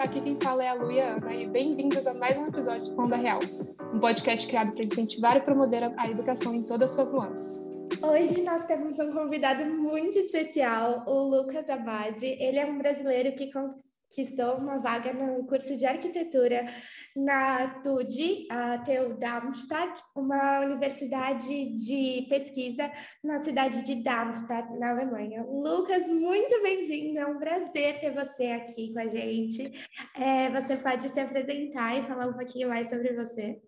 aqui quem fala é a Luiana e bem-vindos a mais um episódio do Pão da Real, um podcast criado para incentivar e promover a educação em todas as suas nuances. Hoje nós temos um convidado muito especial, o Lucas Abad. Ele é um brasileiro que conquistou uma vaga no curso de arquitetura na TUD, a TU Darmstadt, uma universidade de pesquisa na cidade de Darmstadt, na Alemanha. Lucas, muito bem-vindo, é um prazer ter você aqui com a gente. É, você pode se apresentar e falar um pouquinho mais sobre você?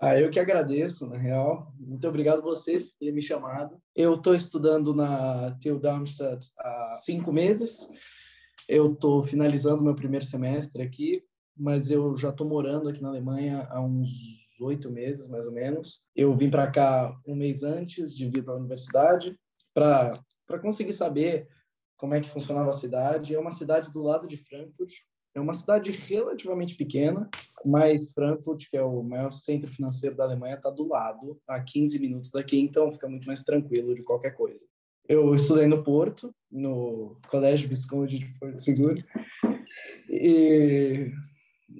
Ah, eu que agradeço, na real. Muito obrigado vocês por terem me chamado. Eu estou estudando na TU Darmstadt há cinco meses. Eu estou finalizando meu primeiro semestre aqui mas eu já estou morando aqui na Alemanha há uns oito meses, mais ou menos. Eu vim para cá um mês antes de vir para a universidade para conseguir saber como é que funcionava a cidade. É uma cidade do lado de Frankfurt. É uma cidade relativamente pequena, mas Frankfurt, que é o maior centro financeiro da Alemanha, está do lado, a 15 minutos daqui, então fica muito mais tranquilo de qualquer coisa. Eu estudei no Porto, no Colégio Visconde de Porto Seguro, e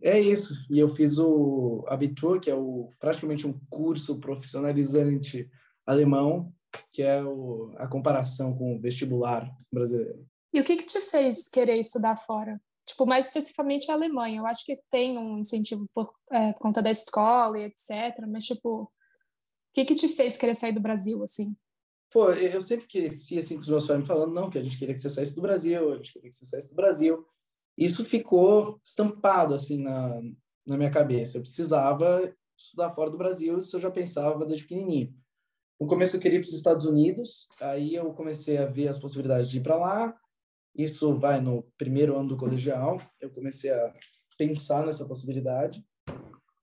é isso. E eu fiz o Abitur, que é o, praticamente um curso profissionalizante alemão, que é o, a comparação com o vestibular brasileiro. E o que, que te fez querer estudar fora? Tipo, mais especificamente a Alemanha. Eu acho que tem um incentivo por, é, por conta da escola e etc. Mas, tipo, o que, que te fez querer sair do Brasil, assim? Pô, eu sempre cresci, assim, com os meus pais me falando, não, que a gente queria que você saísse do Brasil, a gente queria que você saísse do Brasil isso ficou estampado assim na, na minha cabeça. Eu precisava estudar fora do Brasil, isso eu já pensava desde pequenininho. No começo eu queria ir para os Estados Unidos, aí eu comecei a ver as possibilidades de ir para lá. Isso vai no primeiro ano do colegial, eu comecei a pensar nessa possibilidade.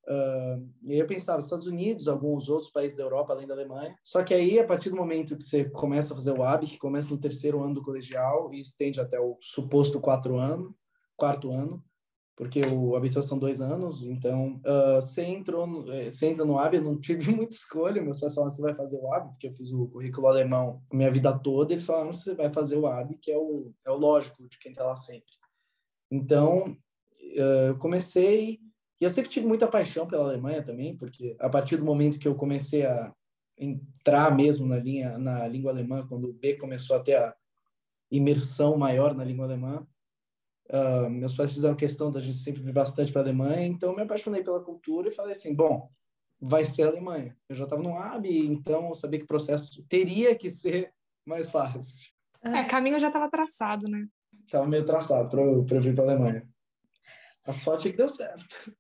Uh, e aí eu pensava, Estados Unidos, alguns outros países da Europa, além da Alemanha. Só que aí, a partir do momento que você começa a fazer o AB, que começa no terceiro ano do colegial e estende até o suposto quatro anos, quarto ano, porque o habitual são dois anos, então uh, você, entrou, eh, você entra no AB, eu não tive muita escolha, meus pais falaram, você vai fazer o AB, porque eu fiz o currículo alemão minha vida toda, eles falaram, você vai fazer o AB, que é o, é o lógico de quem está lá sempre. Então, uh, eu comecei, e eu sempre tive muita paixão pela Alemanha também, porque a partir do momento que eu comecei a entrar mesmo na linha na língua alemã, quando o B começou a ter a imersão maior na língua alemã, Uh, meus pais fizeram questão da gente sempre vir bastante para a Alemanha, então me apaixonei pela cultura e falei assim, bom, vai ser a Alemanha. Eu já estava no AB, então eu sabia que o processo teria que ser mais fácil. É, caminho já estava traçado, né? Estava meio traçado para eu, eu vir para a Alemanha. A sorte é que deu certo.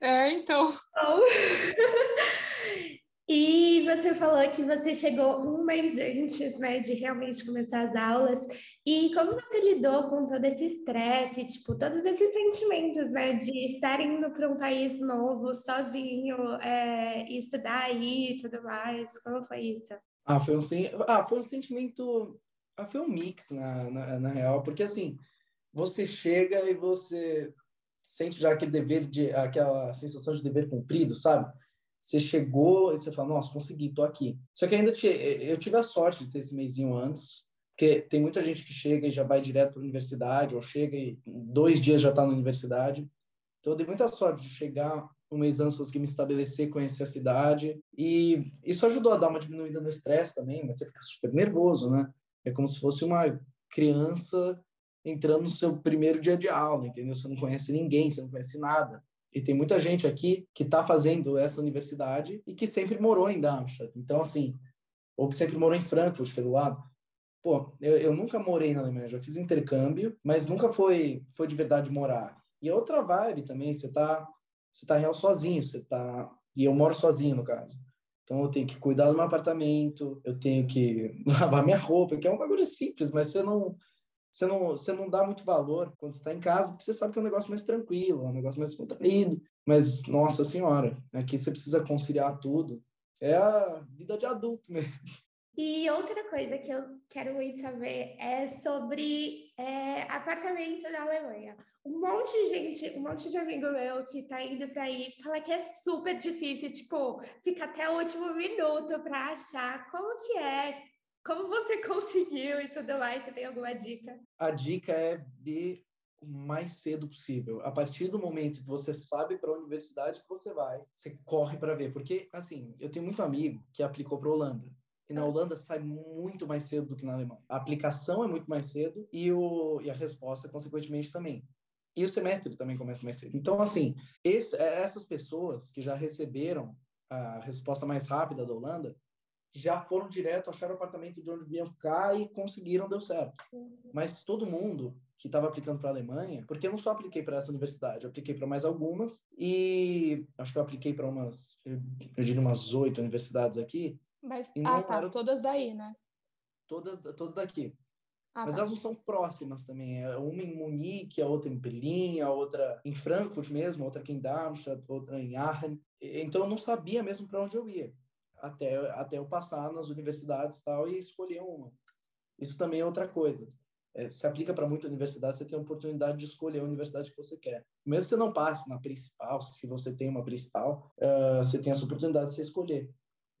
É, então. E você falou que você chegou um mês antes, né, de realmente começar as aulas. E como você lidou com todo esse estresse, tipo, todos esses sentimentos, né, de estar indo para um país novo, sozinho, é, estudar aí e tudo mais? Como foi isso? Ah, foi um, ah, foi um sentimento, ah, foi um mix, na, na, na real, porque assim, você chega e você sente já aquele dever de, aquela sensação de dever cumprido, sabe? você chegou e você fala, nossa, consegui, tô aqui. Só que ainda te, eu tive a sorte de ter esse mêsinho antes, porque tem muita gente que chega e já vai direto para a universidade, ou chega e dois dias já está na universidade. Então, eu dei muita sorte de chegar um mês antes, conseguir me estabelecer, conhecer a cidade. E isso ajudou a dar uma diminuída no estresse também, mas você fica super nervoso, né? É como se fosse uma criança entrando no seu primeiro dia de aula, entendeu? Você não conhece ninguém, você não conhece nada. E tem muita gente aqui que está fazendo essa universidade e que sempre morou em Darmstadt. Então, assim, ou que sempre morou em Frankfurt, pelo lado. Pô, eu, eu nunca morei na Alemanha, já fiz intercâmbio, mas nunca foi, foi de verdade morar. E é outra vibe também, você tá, você tá real sozinho, você tá... E eu moro sozinho, no caso. Então, eu tenho que cuidar do meu apartamento, eu tenho que lavar minha roupa, que é um bagulho simples, mas você não você não, você não dá muito valor quando está em casa, porque você sabe que é um negócio mais tranquilo, é um negócio mais contraído. Mas, nossa senhora, aqui você precisa conciliar tudo. É a vida de adulto mesmo. E outra coisa que eu quero muito saber é sobre é, apartamento na Alemanha. Um monte de gente, um monte de amigo meu que tá indo para aí fala que é super difícil, tipo, fica até o último minuto para achar como que é, como você conseguiu e tudo mais? Você tem alguma dica? A dica é ver o mais cedo possível. A partir do momento que você sabe para a universidade que você vai, você corre para ver. Porque, assim, eu tenho muito amigo que aplicou para Holanda. E na Holanda sai muito mais cedo do que na Alemanha. A aplicação é muito mais cedo e, o, e a resposta, consequentemente, também. E o semestre também começa mais cedo. Então, assim, esse, essas pessoas que já receberam a resposta mais rápida da Holanda, já foram direto, acharam o apartamento de onde vinham ficar e conseguiram, deu certo. Mas todo mundo que estava aplicando para a Alemanha, porque eu não só apliquei para essa universidade, eu apliquei para mais algumas e acho que eu apliquei para umas, eu, digo umas oito universidades aqui. Mas, ah, tá, eram... todas daí, né? Todas, todas daqui. Ah, Mas tá. elas não são próximas também. É uma em Munique, a outra em Berlim, a outra em Frankfurt mesmo, a outra aqui em Darmstadt, outra em Aachen. Então eu não sabia mesmo para onde eu ia até, até eu passar nas universidades tal e escolher uma. Isso também é outra coisa. É, se aplica para muita universidade, você tem a oportunidade de escolher a universidade que você quer. Mesmo que você não passe na principal, se você tem uma principal, uh, você tem essa oportunidade de você escolher.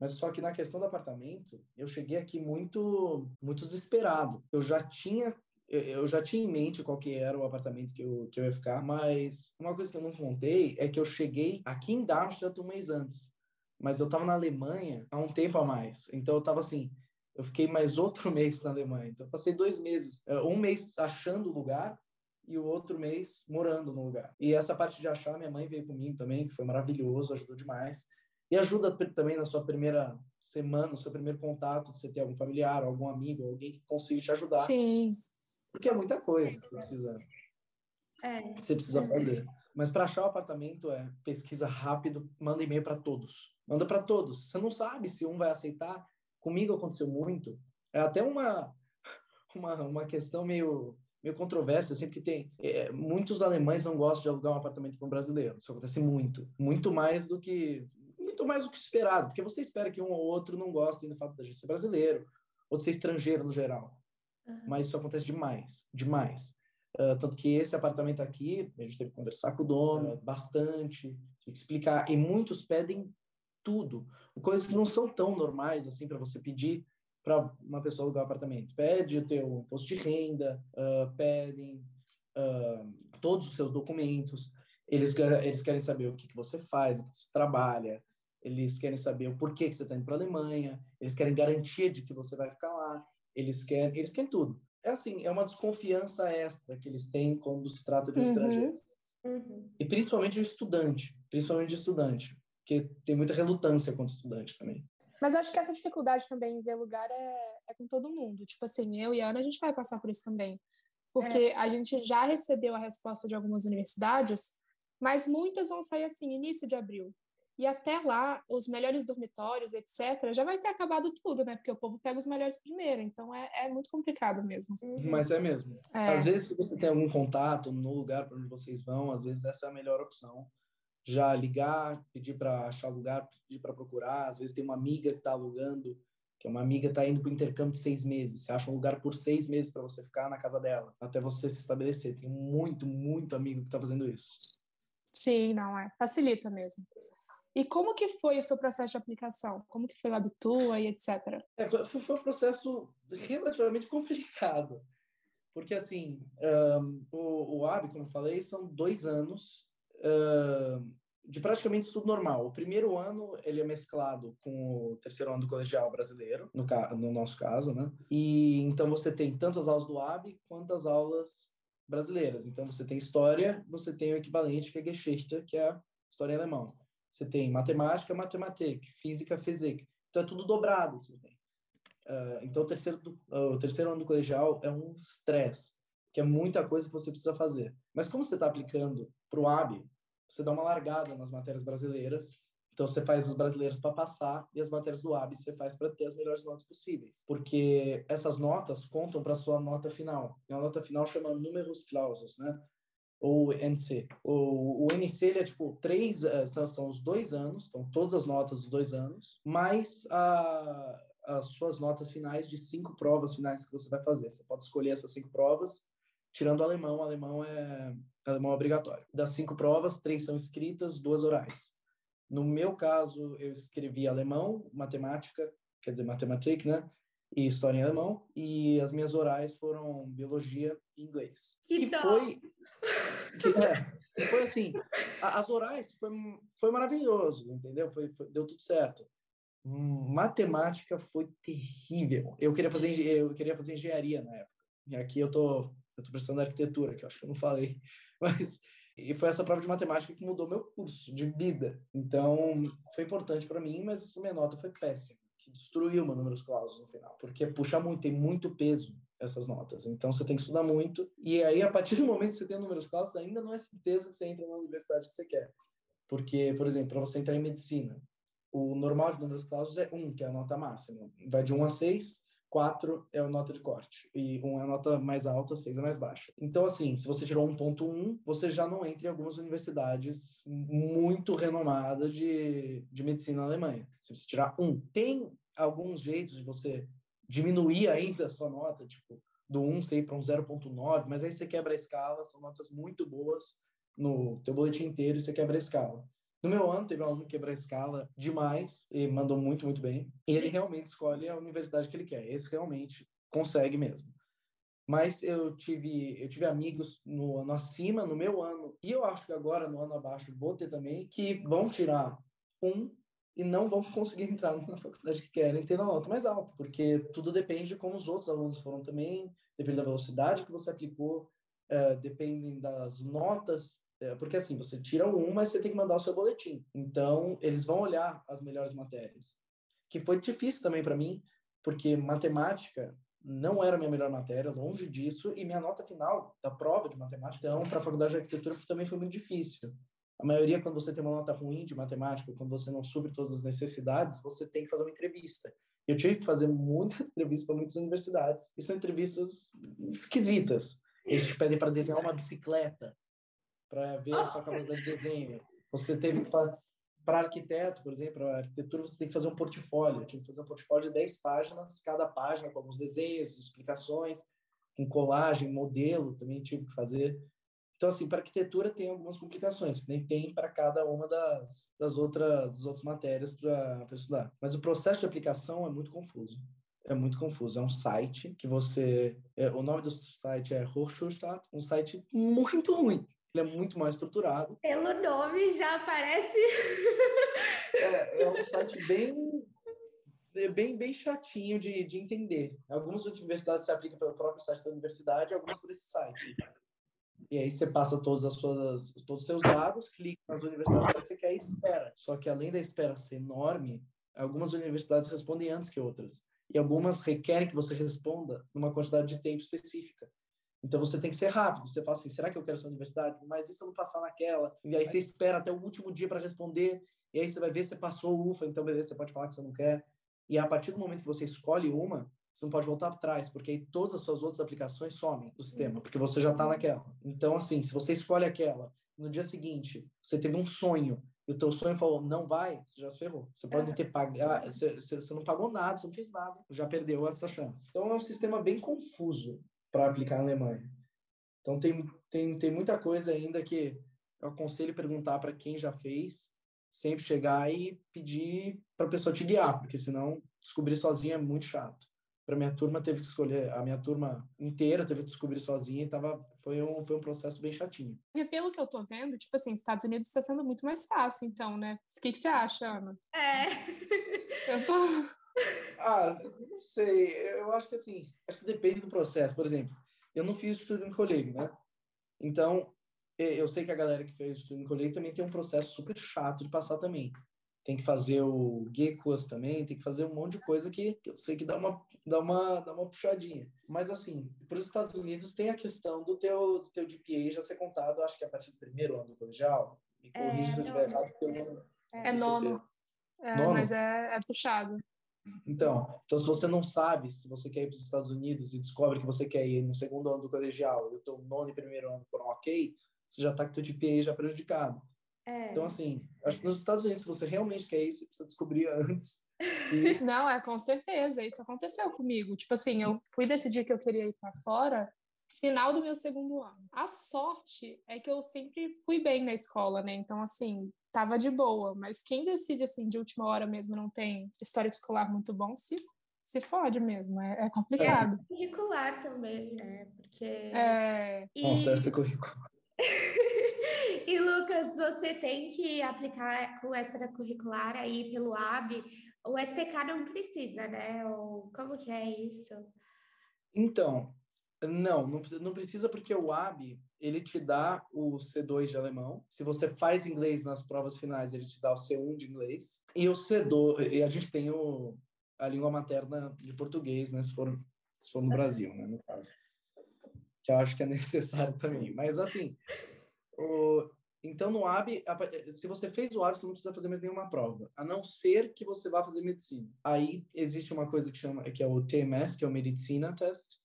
Mas só que na questão do apartamento, eu cheguei aqui muito, muito desesperado. Eu já tinha eu já tinha em mente qual que era o apartamento que eu, que eu ia ficar, mas uma coisa que eu não contei é que eu cheguei aqui em Darmstadt um mês antes mas eu estava na Alemanha há um tempo a mais. Então eu estava assim, eu fiquei mais outro mês na Alemanha. Então eu passei dois meses, eh, um mês achando o lugar e o outro mês morando no lugar. E essa parte de achar, minha mãe veio comigo também, que foi maravilhoso, ajudou demais. E ajuda também na sua primeira semana, no seu primeiro contato, você ter algum familiar, algum amigo, alguém que consiga te ajudar. Sim. Porque é muita coisa que você precisa, é. você precisa fazer. Mas para achar o apartamento é pesquisa rápido, manda e-mail para todos. Manda para todos. Você não sabe se um vai aceitar. Comigo aconteceu muito. É até uma uma, uma questão meio meio controversa, assim, porque tem é, muitos alemães não gostam de alugar um apartamento para um brasileiro. Isso acontece muito, muito mais do que muito mais do que esperado, porque você espera que um ou outro não goste do fato de ser brasileiro ou de ser estrangeiro no geral. Uhum. Mas isso acontece demais, demais. Uh, tanto que esse apartamento aqui, a gente teve que conversar com o dono uh, bastante, explicar. E muitos pedem tudo. Coisas que não são tão normais assim para você pedir para uma pessoa alugar um apartamento. Pede o teu imposto de renda, uh, pedem todos os seus documentos. Eles, eles querem saber o que, que você faz, o que você trabalha. Eles querem saber o porquê que você está indo para a Alemanha. Eles querem garantia de que você vai ficar lá. Eles querem, eles querem tudo é assim, é uma desconfiança extra que eles têm quando se trata de um uhum. estrangeiro. Uhum. E principalmente de estudante, principalmente de estudante, que tem muita relutância quanto estudante também. Mas acho que essa dificuldade também em ver lugar é, é com todo mundo. Tipo assim, eu e a Ana, a gente vai passar por isso também. Porque é. a gente já recebeu a resposta de algumas universidades, mas muitas vão sair assim, início de abril. E até lá, os melhores dormitórios, etc., já vai ter acabado tudo, né? Porque o povo pega os melhores primeiro. Então é, é muito complicado mesmo. Uhum. Mas é mesmo. É. Às vezes, se você tem algum contato no lugar para onde vocês vão, às vezes essa é a melhor opção. Já ligar, pedir para achar lugar, pedir para procurar. Às vezes tem uma amiga que está alugando, que é uma amiga está indo para o intercâmbio de seis meses. Você acha um lugar por seis meses para você ficar na casa dela, até você se estabelecer. Tem muito, muito amigo que está fazendo isso. Sim, não é. Facilita mesmo. E como que foi o seu processo de aplicação? Como que foi o Habitua e etc? É, foi, foi, um processo relativamente complicado, porque assim, um, o, o AB, como eu falei, são dois anos um, de praticamente estudo normal. O primeiro ano ele é mesclado com o terceiro ano do colegial brasileiro, no, no nosso caso, né? E então você tem tanto as aulas do AB quanto as aulas brasileiras. Então você tem história, você tem o equivalente que é Geschichte, que é história alemã você tem matemática, matemática, física, física. Então é tudo dobrado. Uh, então o terceiro, do, uh, o terceiro ano do colegial é um estresse, que é muita coisa que você precisa fazer. Mas como você está aplicando para o AB, você dá uma largada nas matérias brasileiras. Então você faz as brasileiras para passar e as matérias do AB você faz para ter as melhores notas possíveis, porque essas notas contam para sua nota final. E a nota final chama números clausos, né? Ou NC. O, o NC ele é tipo três, eh, são, são os dois anos, então todas as notas dos dois anos, mais a, as suas notas finais de cinco provas finais que você vai fazer. Você pode escolher essas cinco provas, tirando o alemão, o alemão é alemão é obrigatório. Das cinco provas, três são escritas, duas orais. No meu caso, eu escrevi alemão, matemática, quer dizer, matemática, né? E história em alemão. E as minhas orais foram biologia e inglês. Que, que foi Que, é, foi assim, as orais foi, foi maravilhoso, entendeu? Foi, foi, deu tudo certo. Matemática foi terrível. Eu queria fazer eu queria fazer engenharia na época. E aqui eu tô eu tô prestando arquitetura, que eu acho que eu não falei, mas e foi essa prova de matemática que mudou meu curso de vida. Então, foi importante para mim, mas minha nota foi péssima, que destruiu números clausos no final, porque puxa muito, tem muito peso essas notas. Então, você tem que estudar muito. E aí, a partir do momento que você tem números clausos, ainda não é certeza que você entra na universidade que você quer. Porque, por exemplo, para você entrar em medicina, o normal de números clausos é 1, que é a nota máxima. Vai de 1 a 6, 4 é a nota de corte e 1 é a nota mais alta, 6 é mais baixa. Então, assim, se você tirou 1.1, você já não entra em algumas universidades muito renomadas de, de medicina na Alemanha. Se você tirar 1, tem alguns jeitos de você diminuir ainda a sua nota, tipo, do 1 você ir para um 0.9, mas aí você quebra a escala, são notas muito boas no teu boletim inteiro e você quebra a escala. No meu ano, teve um aluno que quebrou a escala demais e mandou muito, muito bem. E ele realmente escolhe a universidade que ele quer. Esse realmente consegue mesmo. Mas eu tive, eu tive amigos no ano acima, no meu ano, e eu acho que agora, no ano abaixo, vou ter também, que vão tirar um e não vão conseguir entrar na faculdade que querem ter na nota mais alta, porque tudo depende de como os outros alunos foram também, depende da velocidade que você aplicou, uh, dependem das notas porque assim, você tira um, mas você tem que mandar o seu boletim. Então, eles vão olhar as melhores matérias. Que foi difícil também para mim, porque matemática não era a minha melhor matéria, longe disso, e minha nota final da prova de matemática, então, para a faculdade de arquitetura também foi muito difícil. A maioria, quando você tem uma nota ruim de matemática, quando você não supre todas as necessidades, você tem que fazer uma entrevista. Eu tive que fazer muita entrevista para muitas universidades, e são entrevistas esquisitas. Eles te pedem para desenhar uma bicicleta, para ver a sua capacidade de desenho. Você teve que fazer para arquiteto, por exemplo, para arquitetura você tem que fazer um portfólio. Eu tive que fazer um portfólio de 10 páginas, cada página com alguns desenhos, explicações, com colagem, modelo, também tive que fazer. Então, assim, para arquitetura tem algumas complicações, que nem tem para cada uma das, das, outras, das outras matérias para estudar. Mas o processo de aplicação é muito confuso. É muito confuso. É um site que você. É, o nome do site é Hochschulstadt, um site muito ruim ele é muito mais estruturado. Pelo nome já parece. é, é um site bem, é bem, bem chatinho de, de entender. Algumas universidades se aplicam pelo próprio site da universidade, algumas por esse site. E aí você passa todas as suas, todos os seus dados, clica nas universidades que você quer e espera. Só que além da espera ser enorme, algumas universidades respondem antes que outras. E algumas requerem que você responda numa quantidade de tempo específica. Então você tem que ser rápido. Você fala assim: será que eu quero essa universidade? Mas e se eu não passar naquela? E aí você espera até o último dia para responder. E aí você vai ver se passou, ufa, então beleza, você pode falar que você não quer. E a partir do momento que você escolhe uma, você não pode voltar para trás, porque aí todas as suas outras aplicações somem do sistema, porque você já está naquela. Então, assim, se você escolhe aquela, no dia seguinte, você teve um sonho, e o teu sonho falou, não vai, você já se ferrou. Você pode não ter pagado, você, você não pagou nada, você não fez nada, já perdeu essa chance. Então, é um sistema bem confuso para aplicar na Alemanha. Então tem, tem, tem muita coisa ainda que eu aconselho perguntar para quem já fez, sempre chegar e pedir para a pessoa te guiar, porque senão descobrir sozinho é muito chato. Para minha turma teve que escolher, a minha turma inteira teve que descobrir sozinha e tava, foi, um, foi um processo bem chatinho. E pelo que eu tô vendo, tipo assim, Estados Unidos está sendo muito mais fácil, então, né? O que, que você acha, Ana? É. Eu tô. Ah, não sei. Eu acho que assim, acho que depende do processo. Por exemplo, eu não fiz estudo em colégio, né? Então, eu sei que a galera que fez estudo em colégio também tem um processo super chato de passar também. Tem que fazer o GECOS também, tem que fazer um monte de coisa que, que eu sei que dá uma, dá, uma, dá uma puxadinha. Mas, assim, para os Estados Unidos tem a questão do teu, do teu GPA já ser contado, acho que a partir do primeiro ano do colegial. Me corrija é, se eu estiver errado, porque eu não. É, é nono. É, nono. Mas é, é puxado. Então, então, se você não sabe se você quer ir para os Estados Unidos e descobre que você quer ir no segundo ano do colegial e o teu nono e primeiro ano foram ok, você já está com o teu GPA já prejudicado. É. Então, assim, acho que nos Estados Unidos, se você realmente quer ir, você precisa descobrir antes. E... Não, é com certeza. Isso aconteceu comigo. Tipo assim, eu fui decidir que eu queria ir para fora final do meu segundo ano. A sorte é que eu sempre fui bem na escola, né? Então, assim, tava de boa, mas quem decide assim de última hora mesmo não tem histórico escolar muito bom, se se fode mesmo, é, é complicado. É curricular também, né? Porque. É... E... Nossa, essa curricular. E Lucas, você tem que aplicar com extracurricular aí pelo AB. O STK não precisa, né? Ou como que é isso? Então, não, não, não precisa porque o AB, ele te dá o C2 de alemão. Se você faz inglês nas provas finais, ele te dá o C1 de inglês. E o C2, e a gente tem o, a língua materna de português, né? Se for, se for no Brasil, né? No caso. Que eu acho que é necessário também. Mas, assim, o, então, no AB, se você fez o AB, você não precisa fazer mais nenhuma prova, a não ser que você vá fazer medicina. Aí existe uma coisa que chama, que é o TMS, que é o Medicina Test,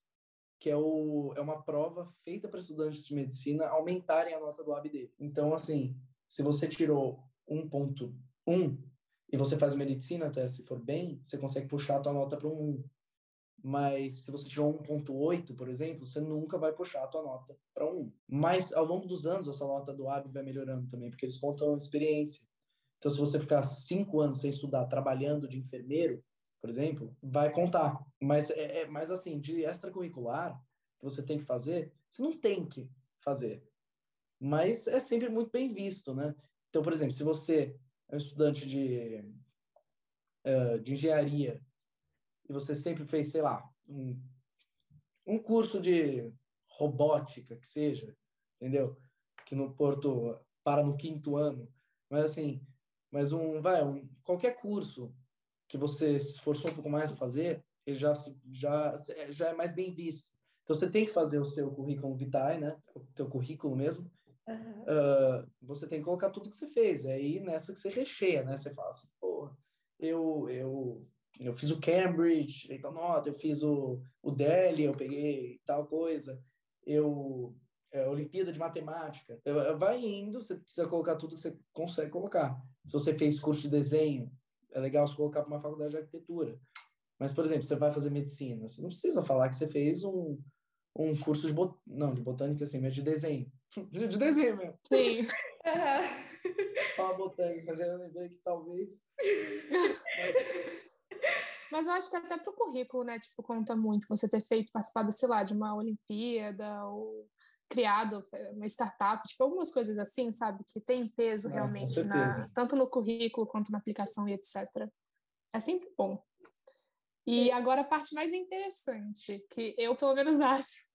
que é, o, é uma prova feita para estudantes de medicina aumentarem a nota do AB deles. Então, assim, se você tirou 1.1 e você faz medicina test, se for bem, você consegue puxar a tua nota para um 1. Mas se você tirou 1.8, por exemplo, você nunca vai puxar a tua nota para 1. Mas ao longo dos anos, essa nota do AB vai melhorando também, porque eles contam experiência. Então, se você ficar cinco anos sem estudar, trabalhando de enfermeiro, por exemplo, vai contar. Mas, é, é, mas assim, de extracurricular, que você tem que fazer, você não tem que fazer. Mas é sempre muito bem visto, né? Então, por exemplo, se você é um estudante de, uh, de engenharia e você sempre fez, sei lá, um, um curso de robótica, que seja, entendeu? Que no Porto para no quinto ano, mas assim, mas um, vai, um, qualquer curso que você se esforçou um pouco mais a fazer, ele já, já, já é mais bem visto. Então, você tem que fazer o seu currículo vitae, né? O teu currículo mesmo. Uhum. Uh, você tem que colocar tudo que você fez. É aí nessa que você recheia, né? Você fala assim, pô, eu, eu eu fiz o Cambridge, então nota, eu fiz o, o Delhi, eu peguei tal coisa, eu é, Olimpíada de Matemática, vai indo, você precisa colocar tudo que você consegue colocar. Se você fez curso de desenho, é legal você colocar para uma faculdade de arquitetura. Mas, por exemplo, você vai fazer medicina, você não precisa falar que você fez um, um curso de bot... não de botânica assim, mas de desenho, de desenho mesmo. Sim. Fala botânica, mas eu lembrei que talvez Mas eu acho que até para o currículo, né, tipo, conta muito você ter feito, participado, sei lá, de uma Olimpíada ou criado uma startup, tipo, algumas coisas assim, sabe, que tem peso é, realmente, na, tanto no currículo quanto na aplicação e etc. É sempre bom. E Sim. agora a parte mais interessante, que eu pelo menos acho,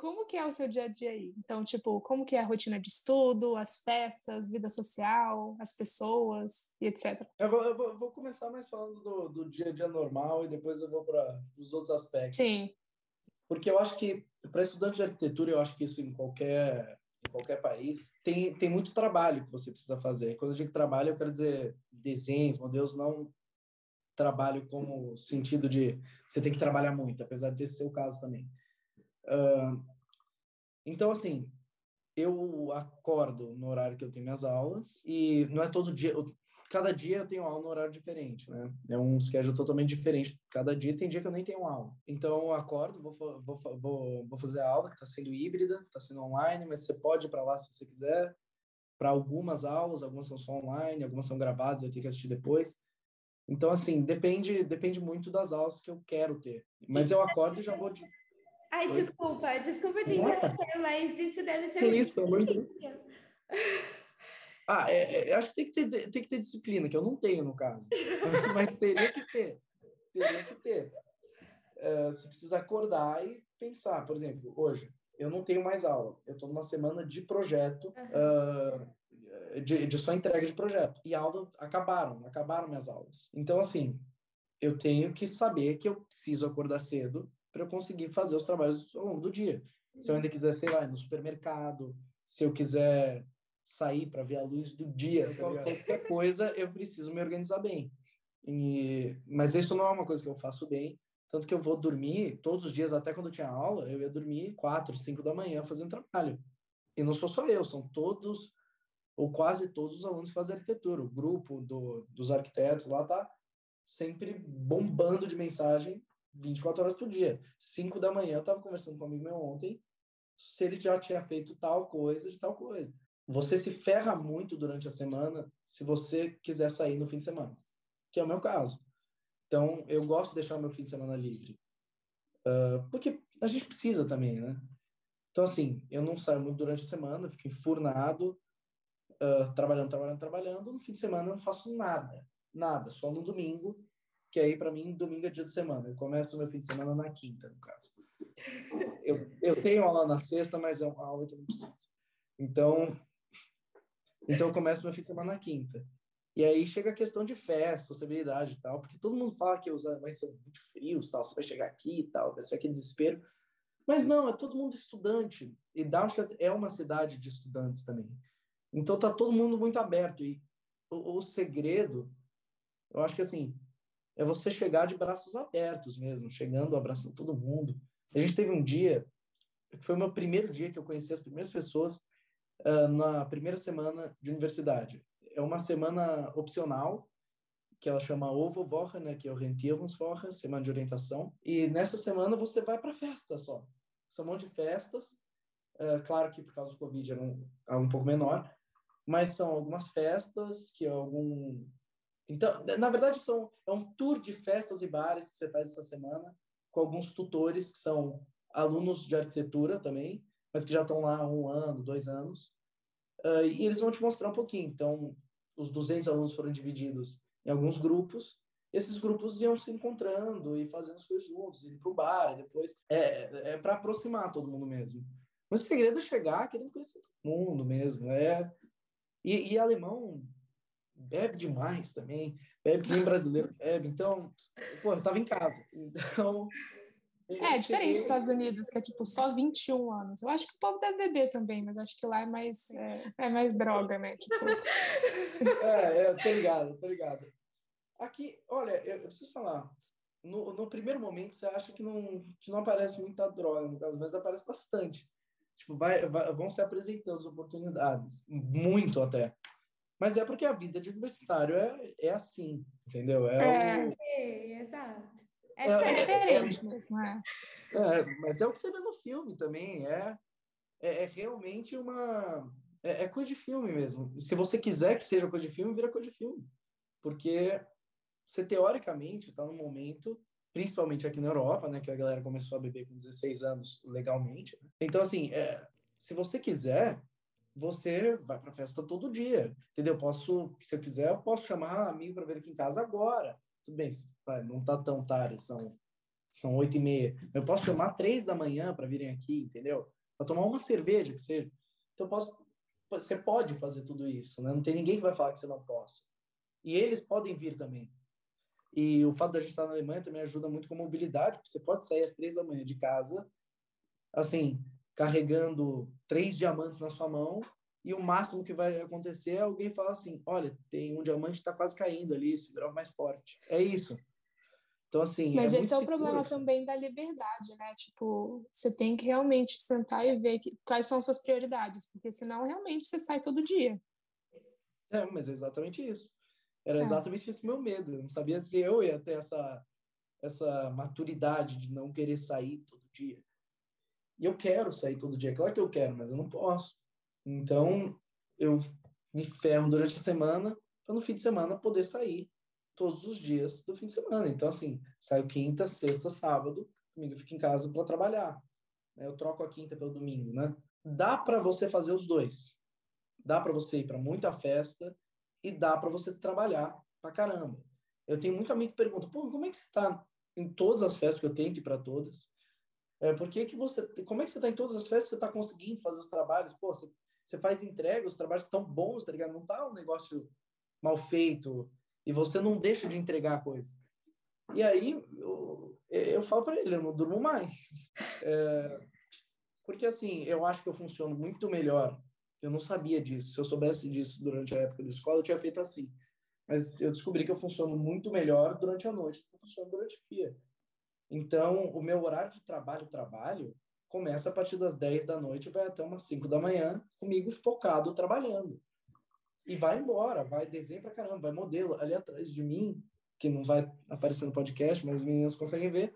como que é o seu dia a dia aí? Então, tipo, como que é a rotina de estudo, as festas, vida social, as pessoas e etc. Eu vou, eu vou, vou começar mais falando do, do, dia a dia normal e depois eu vou para os outros aspectos. Sim. Porque eu acho que, para estudante de arquitetura, eu acho que isso em qualquer, em qualquer país, tem, tem muito trabalho que você precisa fazer. Quando eu digo trabalho, eu quero dizer desenhos, modelos, não trabalho como sentido de você tem que trabalhar muito, apesar de ser o caso também. Uh, então, assim, eu acordo no horário que eu tenho minhas aulas e não é todo dia, eu, cada dia eu tenho aula no horário diferente, né? É um schedule totalmente diferente. Cada dia tem dia que eu nem tenho aula. Então eu acordo, vou, vou, vou, vou fazer a aula que está sendo híbrida, está sendo online, mas você pode ir para lá se você quiser. Para algumas aulas, algumas são só online, algumas são gravadas, eu tenho que assistir depois. Então, assim, depende, depende muito das aulas que eu quero ter. Mas eu acordo e já vou de Ai, Oi? desculpa, desculpa te interromper, mas isso deve ser que isso, pelo amor de Deus. Ah, é, é, acho que tem que, ter, tem que ter disciplina, que eu não tenho no caso. mas teria que ter. Teria que ter. Uh, você precisa acordar e pensar. Por exemplo, hoje, eu não tenho mais aula. Eu estou numa semana de projeto, uhum. uh, de, de só entrega de projeto. E aula acabaram, acabaram minhas aulas. Então, assim, eu tenho que saber que eu preciso acordar cedo para eu conseguir fazer os trabalhos ao longo do dia. Se eu ainda quiser, sei lá, ir no supermercado, se eu quiser sair para ver a luz do dia, tá qualquer coisa, eu preciso me organizar bem. E, mas isso não é uma coisa que eu faço bem, tanto que eu vou dormir todos os dias, até quando eu tinha aula, eu ia dormir quatro, cinco da manhã fazendo trabalho. E não sou só eu, são todos ou quase todos os alunos que fazem arquitetura. O grupo do, dos arquitetos lá tá sempre bombando de mensagem 24 horas por dia. 5 da manhã eu estava conversando com um amigo meu ontem se ele já tinha feito tal coisa de tal coisa. Você se ferra muito durante a semana se você quiser sair no fim de semana, que é o meu caso. Então, eu gosto de deixar o meu fim de semana livre. Uh, porque a gente precisa também, né? Então, assim, eu não saio muito durante a semana, fico enfurnado. uh, trabalhando, trabalhando, trabalhando. No fim de semana eu não faço nada, nada, só no domingo, que aí para mim domingo é dia de semana. Eu começo meu fim de semana na quinta, no caso. Eu, eu tenho aula na sexta, mas é uma aula que eu não preciso. Então, então eu começo meu fim de semana na quinta. E aí chega a questão de festa, sociabilidade e tal, porque todo mundo fala que alemães são muito frios, tal, você vai chegar aqui e tal, vai ser aquele desespero. Mas não, é todo mundo estudante. E Darmstadt é uma cidade de estudantes também. Então tá todo mundo muito aberto. E o, o segredo, eu acho que assim, é você chegar de braços abertos mesmo, chegando, abraçando todo mundo. A gente teve um dia, que foi o meu primeiro dia que eu conheci as primeiras pessoas uh, na primeira semana de universidade. É uma semana opcional, que ela chama Ovo Woche, né, que é Orientierungswoche, semana de orientação. E nessa semana você vai para festa só. São um monte de festas. Uh, claro que por causa do Covid era um, era um pouco menor, mas são algumas festas que algum então, na verdade, são, é um tour de festas e bares que você faz essa semana, com alguns tutores que são alunos de arquitetura também, mas que já estão lá um ano, dois anos. Uh, e eles vão te mostrar um pouquinho. Então, os 200 alunos foram divididos em alguns grupos. Esses grupos iam se encontrando e fazendo as coisas juntos, indo para o bar, depois. É, é para aproximar todo mundo mesmo. Mas o segredo é chegar querendo conhecer todo mundo mesmo. É... E, e alemão bebe demais também, bebe que nem brasileiro bebe. Então, pô, eu tava em casa. Então. É, diferente dos Estados Unidos, que é tipo só 21 anos. Eu acho que o povo deve beber também, mas acho que lá é mais, é, é mais droga, né? Tipo... É, é, tô ligado, tô ligado. Aqui, olha, eu, eu preciso falar. No, no, primeiro momento, você acha que não, que não aparece muita droga, no caso, mas aparece bastante. Tipo, vai, vai, vão se apresentando as oportunidades, muito até. Mas é porque a vida de universitário é, é assim, entendeu? É, é, o... é exato. É, é, é diferente mesmo, é. é. Mas é o que você vê no filme também. É, é, é realmente uma. É, é, coisa de filme mesmo. Se você quiser que seja coisa de filme, vira coisa de filme. Porque você, teoricamente, está num momento, principalmente aqui na Europa, né, que a galera começou a beber com 16 anos legalmente. Né? Então, assim, é, se você quiser, você vai para festa todo dia, entendeu? Posso, se eu quiser, eu posso chamar amigo para vir aqui em casa agora. Tudo bem, não tá tão tarde, são são oito e meia. Eu posso chamar três da manhã para virem aqui, entendeu? Para tomar uma cerveja que seja. Então posso, você pode fazer tudo isso, né? Não tem ninguém que vai falar que você não possa. E eles podem vir também. E o fato da gente estar na Alemanha também ajuda muito com mobilidade, porque você pode sair às três da manhã de casa, assim, carregando três diamantes na sua mão e o máximo que vai acontecer é alguém falar assim, olha, tem um diamante que está quase caindo ali, esse grau mais forte. É isso. Então, assim. Mas é esse é o problema também da liberdade, né? Tipo, você tem que realmente sentar e ver que, quais são suas prioridades, porque senão realmente você sai todo dia. É, mas é exatamente isso. Era é. exatamente esse meu medo. Eu não sabia se eu ia ter essa, essa maturidade de não querer sair todo dia. E eu quero sair todo dia, claro que eu quero, mas eu não posso. Então, eu me ferro durante a semana para no fim de semana poder sair todos os dias do fim de semana. Então, assim, saio quinta, sexta, sábado, domingo eu fico em casa para trabalhar. Né? Eu troco a quinta pelo domingo, né? Dá para você fazer os dois. Dá para você ir para muita festa e dá para você trabalhar para caramba. Eu tenho muito amigo que pergunta, pô, como é que você está em todas as festas que eu tenho que ir para todas? É, por que, que você. Como é que você está em todas as festas você está conseguindo fazer os trabalhos? Pô, você, você faz entrega, os trabalhos estão bons, tá ligado? Não tá um negócio mal feito e você não deixa de entregar a coisa. E aí eu, eu falo para ele, eu não durmo mais. É, porque assim, eu acho que eu funciono muito melhor. Eu não sabia disso. Se eu soubesse disso durante a época da escola, eu tinha feito assim. Mas eu descobri que eu funciono muito melhor durante a noite do que eu funciono durante o dia. Então, o meu horário de trabalho, trabalho, começa a partir das 10 da noite e vai até umas 5 da manhã, comigo focado trabalhando. E vai embora, vai desenho pra caramba, vai modelo. Ali atrás de mim, que não vai aparecer no podcast, mas as meninas conseguem ver,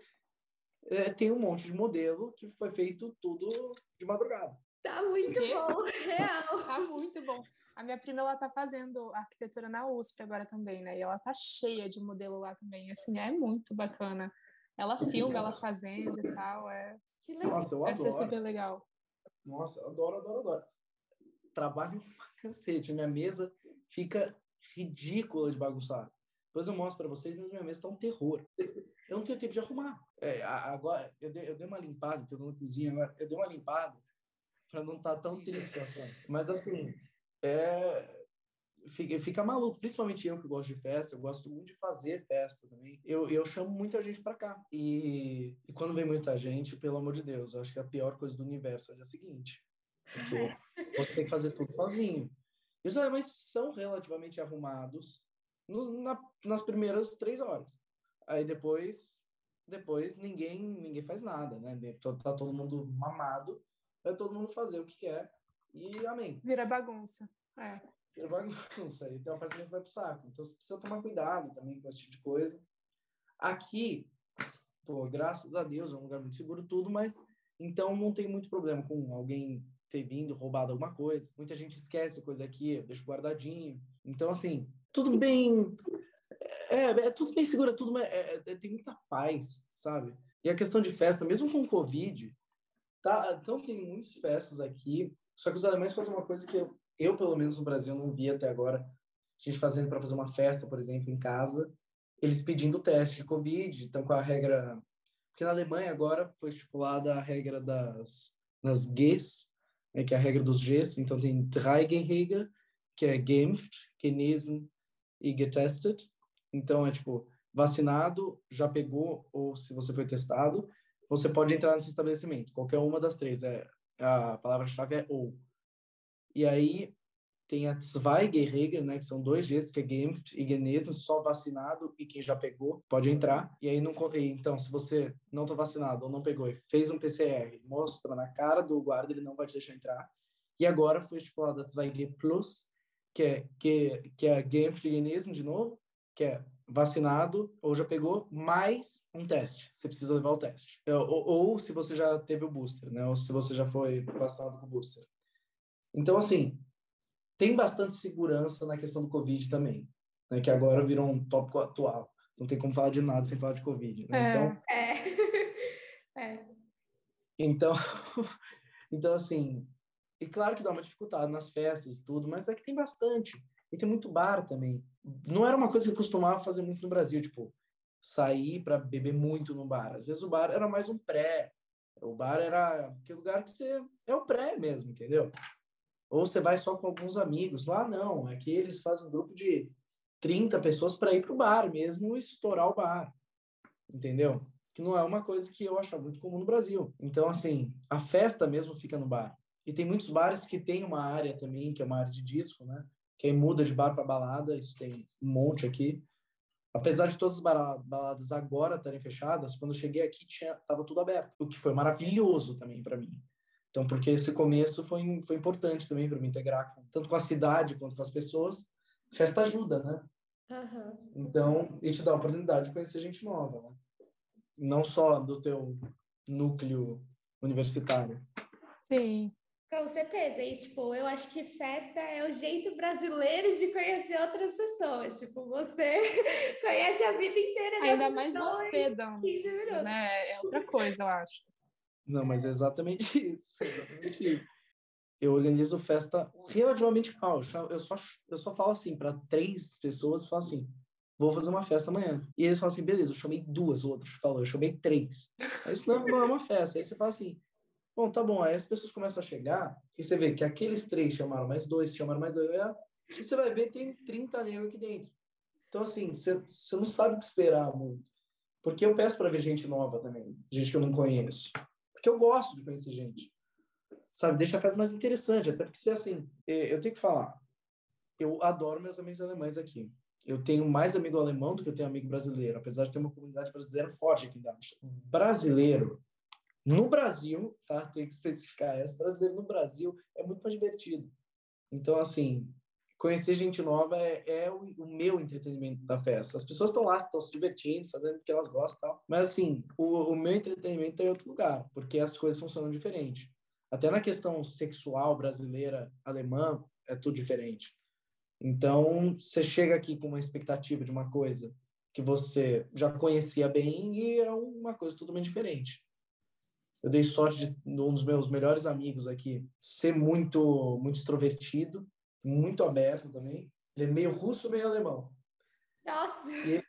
é, tem um monte de modelo que foi feito tudo de madrugada. Tá muito bom, real. Tá muito bom. A minha prima, ela tá fazendo arquitetura na USP agora também, né? E ela tá cheia de modelo lá também. Assim, é muito bacana. Ela filma ela fazendo e tal. É... Que legal. Nossa, eu adoro. ser super legal. Nossa, eu adoro, adoro, adoro. trabalho pra cacete. Minha mesa fica ridícula de bagunçar. Depois eu mostro para vocês, mas minha mesa tá um terror. Eu não tenho tempo de arrumar. É, agora, eu dei, eu dei uma limpada, que eu tô na cozinha agora, eu dei uma limpada para não estar tá tão triste assim. Mas, assim, é, fica, fica maluco, principalmente eu que gosto de festa, eu gosto muito de fazer festa também. Eu, eu chamo muita gente para cá. E, e quando vem muita gente, pelo amor de Deus, eu acho que a pior coisa do universo é a seguinte: você tem que fazer tudo sozinho. E os alemães são relativamente arrumados no, na, nas primeiras três horas. Aí depois, depois ninguém ninguém faz nada, né? Tá todo mundo mamado, vai todo mundo fazer o que quer e amém. Vira bagunça. É vira bagunça. E parte que vai pro saco. Então, você precisa tomar cuidado também com esse tipo de coisa. Aqui, pô, graças a Deus, é um lugar muito seguro tudo, mas então não tem muito problema com alguém ter vindo, roubado alguma coisa. Muita gente esquece coisa aqui, deixa guardadinho. Então, assim, tudo bem... É, é tudo bem seguro, é tudo é, é, tem muita paz, sabe? E a questão de festa, mesmo com Covid, tá, então tem muitas festas aqui, só que os alemães fazem uma coisa que eu eu, pelo menos no Brasil, não vi até agora gente fazendo para fazer uma festa, por exemplo, em casa, eles pedindo teste de Covid, então com a regra... Porque na Alemanha agora foi estipulada a regra das, das Gs, né, que é a regra dos Gs, então tem Dreigenregel, que é geimpft, genesen e getestet. Então é tipo, vacinado, já pegou, ou se você foi testado, você pode entrar nesse estabelecimento. Qualquer uma das três. É, a palavra-chave é ou. E aí tem a Zweigregel, né, que são dois Gs, que é Geimpft e Genesen, só vacinado e quem já pegou pode entrar. E aí, não, então, se você não está vacinado ou não pegou e fez um PCR, mostra na cara do guarda, ele não vai te deixar entrar. E agora foi estipulada a Zweigregel Plus, que é, que, que é Geimpft e Genesen, de novo, que é vacinado ou já pegou, mais um teste. Você precisa levar o teste. Ou, ou, ou se você já teve o booster, né? Ou se você já foi vacinado com o booster. Então, assim, tem bastante segurança na questão do Covid também, né, que agora virou um tópico atual. Não tem como falar de nada sem falar de Covid. Né? É. Então, é. é. Então, então, assim, e claro que dá uma dificuldade nas festas e tudo, mas é que tem bastante. E tem muito bar também. Não era uma coisa que eu costumava fazer muito no Brasil, tipo, sair para beber muito no bar. Às vezes o bar era mais um pré. O bar era aquele lugar que você é o pré mesmo, entendeu? Ou você vai só com alguns amigos. Lá não, aqui eles fazem um grupo de 30 pessoas para ir para o bar mesmo e estourar o bar. Entendeu? Que não é uma coisa que eu acho muito comum no Brasil. Então, assim, a festa mesmo fica no bar. E tem muitos bares que tem uma área também, que é uma área de disco, né? Que aí muda de bar para balada, isso tem um monte aqui. Apesar de todas as baladas agora estarem fechadas, quando eu cheguei aqui tinha tava tudo aberto, o que foi maravilhoso também para mim. Então, porque esse começo foi, foi importante também para me integrar, tanto com a cidade quanto com as pessoas. Festa ajuda, né? Uhum. Então, e te dá a oportunidade de conhecer gente nova, né? Não só do teu núcleo universitário. Sim. Com certeza. E, tipo, eu acho que festa é o jeito brasileiro de conhecer outras pessoas. Tipo, você conhece a vida inteira Ainda mais você, Dan. Né? É outra coisa, eu acho. Não, mas é exatamente isso. É exatamente isso. Eu organizo festa relativamente mal. Eu só, eu só falo assim para três pessoas, falo assim, vou fazer uma festa amanhã. E eles falam assim, beleza, eu chamei duas, o outro falou, eu chamei três. Isso não, não é uma festa. Aí você fala assim, bom, tá bom. Aí as pessoas começam a chegar e você vê que aqueles três chamaram mais dois, chamaram mais dois, e você vai ver tem 30 negros aqui dentro. Então, assim, você, você não sabe o que esperar muito. Porque eu peço para ver gente nova também, gente que eu não conheço porque eu gosto de conhecer gente. Sabe, deixa a festa mais interessante, até porque, assim, é, eu tenho que falar, eu adoro meus amigos alemães aqui. Eu tenho mais amigo alemão do que eu tenho amigo brasileiro, apesar de ter uma comunidade brasileira forte aqui em Darmstadt. Brasileiro, no Brasil, tá? Tem que especificar essa. Brasileiro no Brasil é muito mais divertido. Então, assim, conhecer gente nova é, é o, o, meu entretenimento da festa. As pessoas estão lá, estão se divertindo, fazendo o que elas gostam tal. Mas, assim, o, o meu entretenimento é em outro lugar, porque as coisas funcionam diferente. Até na questão sexual brasileira, alemã, é tudo diferente. Então, você chega aqui com uma expectativa de uma coisa que você já conhecia bem e é uma coisa totalmente diferente. eu dei sorte de um dos meus melhores amigos aqui ser muito, muito extrovertido, muito aberto também. Ele é meio russo, meio alemão. Nossa! E ele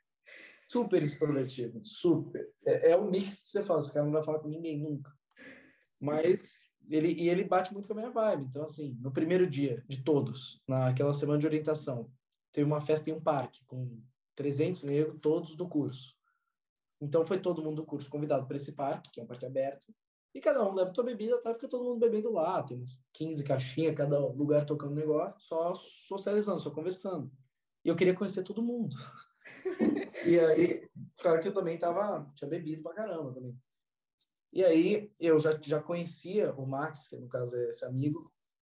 super extrovertido, super. É, é um mix que você fala, esse cara não vai falar com ninguém nunca. Mas ele e ele bate muito com a minha vibe. Então, assim, no primeiro dia de todos, naquela semana de orientação, teve uma festa em um parque com 300 negros, todos do curso. Então, foi todo mundo do curso convidado para esse parque, que é um parque aberto, e cada um leva sua bebida, tá? Fica todo mundo bebendo lá, tem uns 15 caixinhas, cada lugar tocando negócio, só socializando, só conversando. E eu queria conhecer todo mundo. e aí, claro que eu também tava, tinha bebido pra caramba também. E aí eu já, já conhecia o Max, que no caso é esse amigo,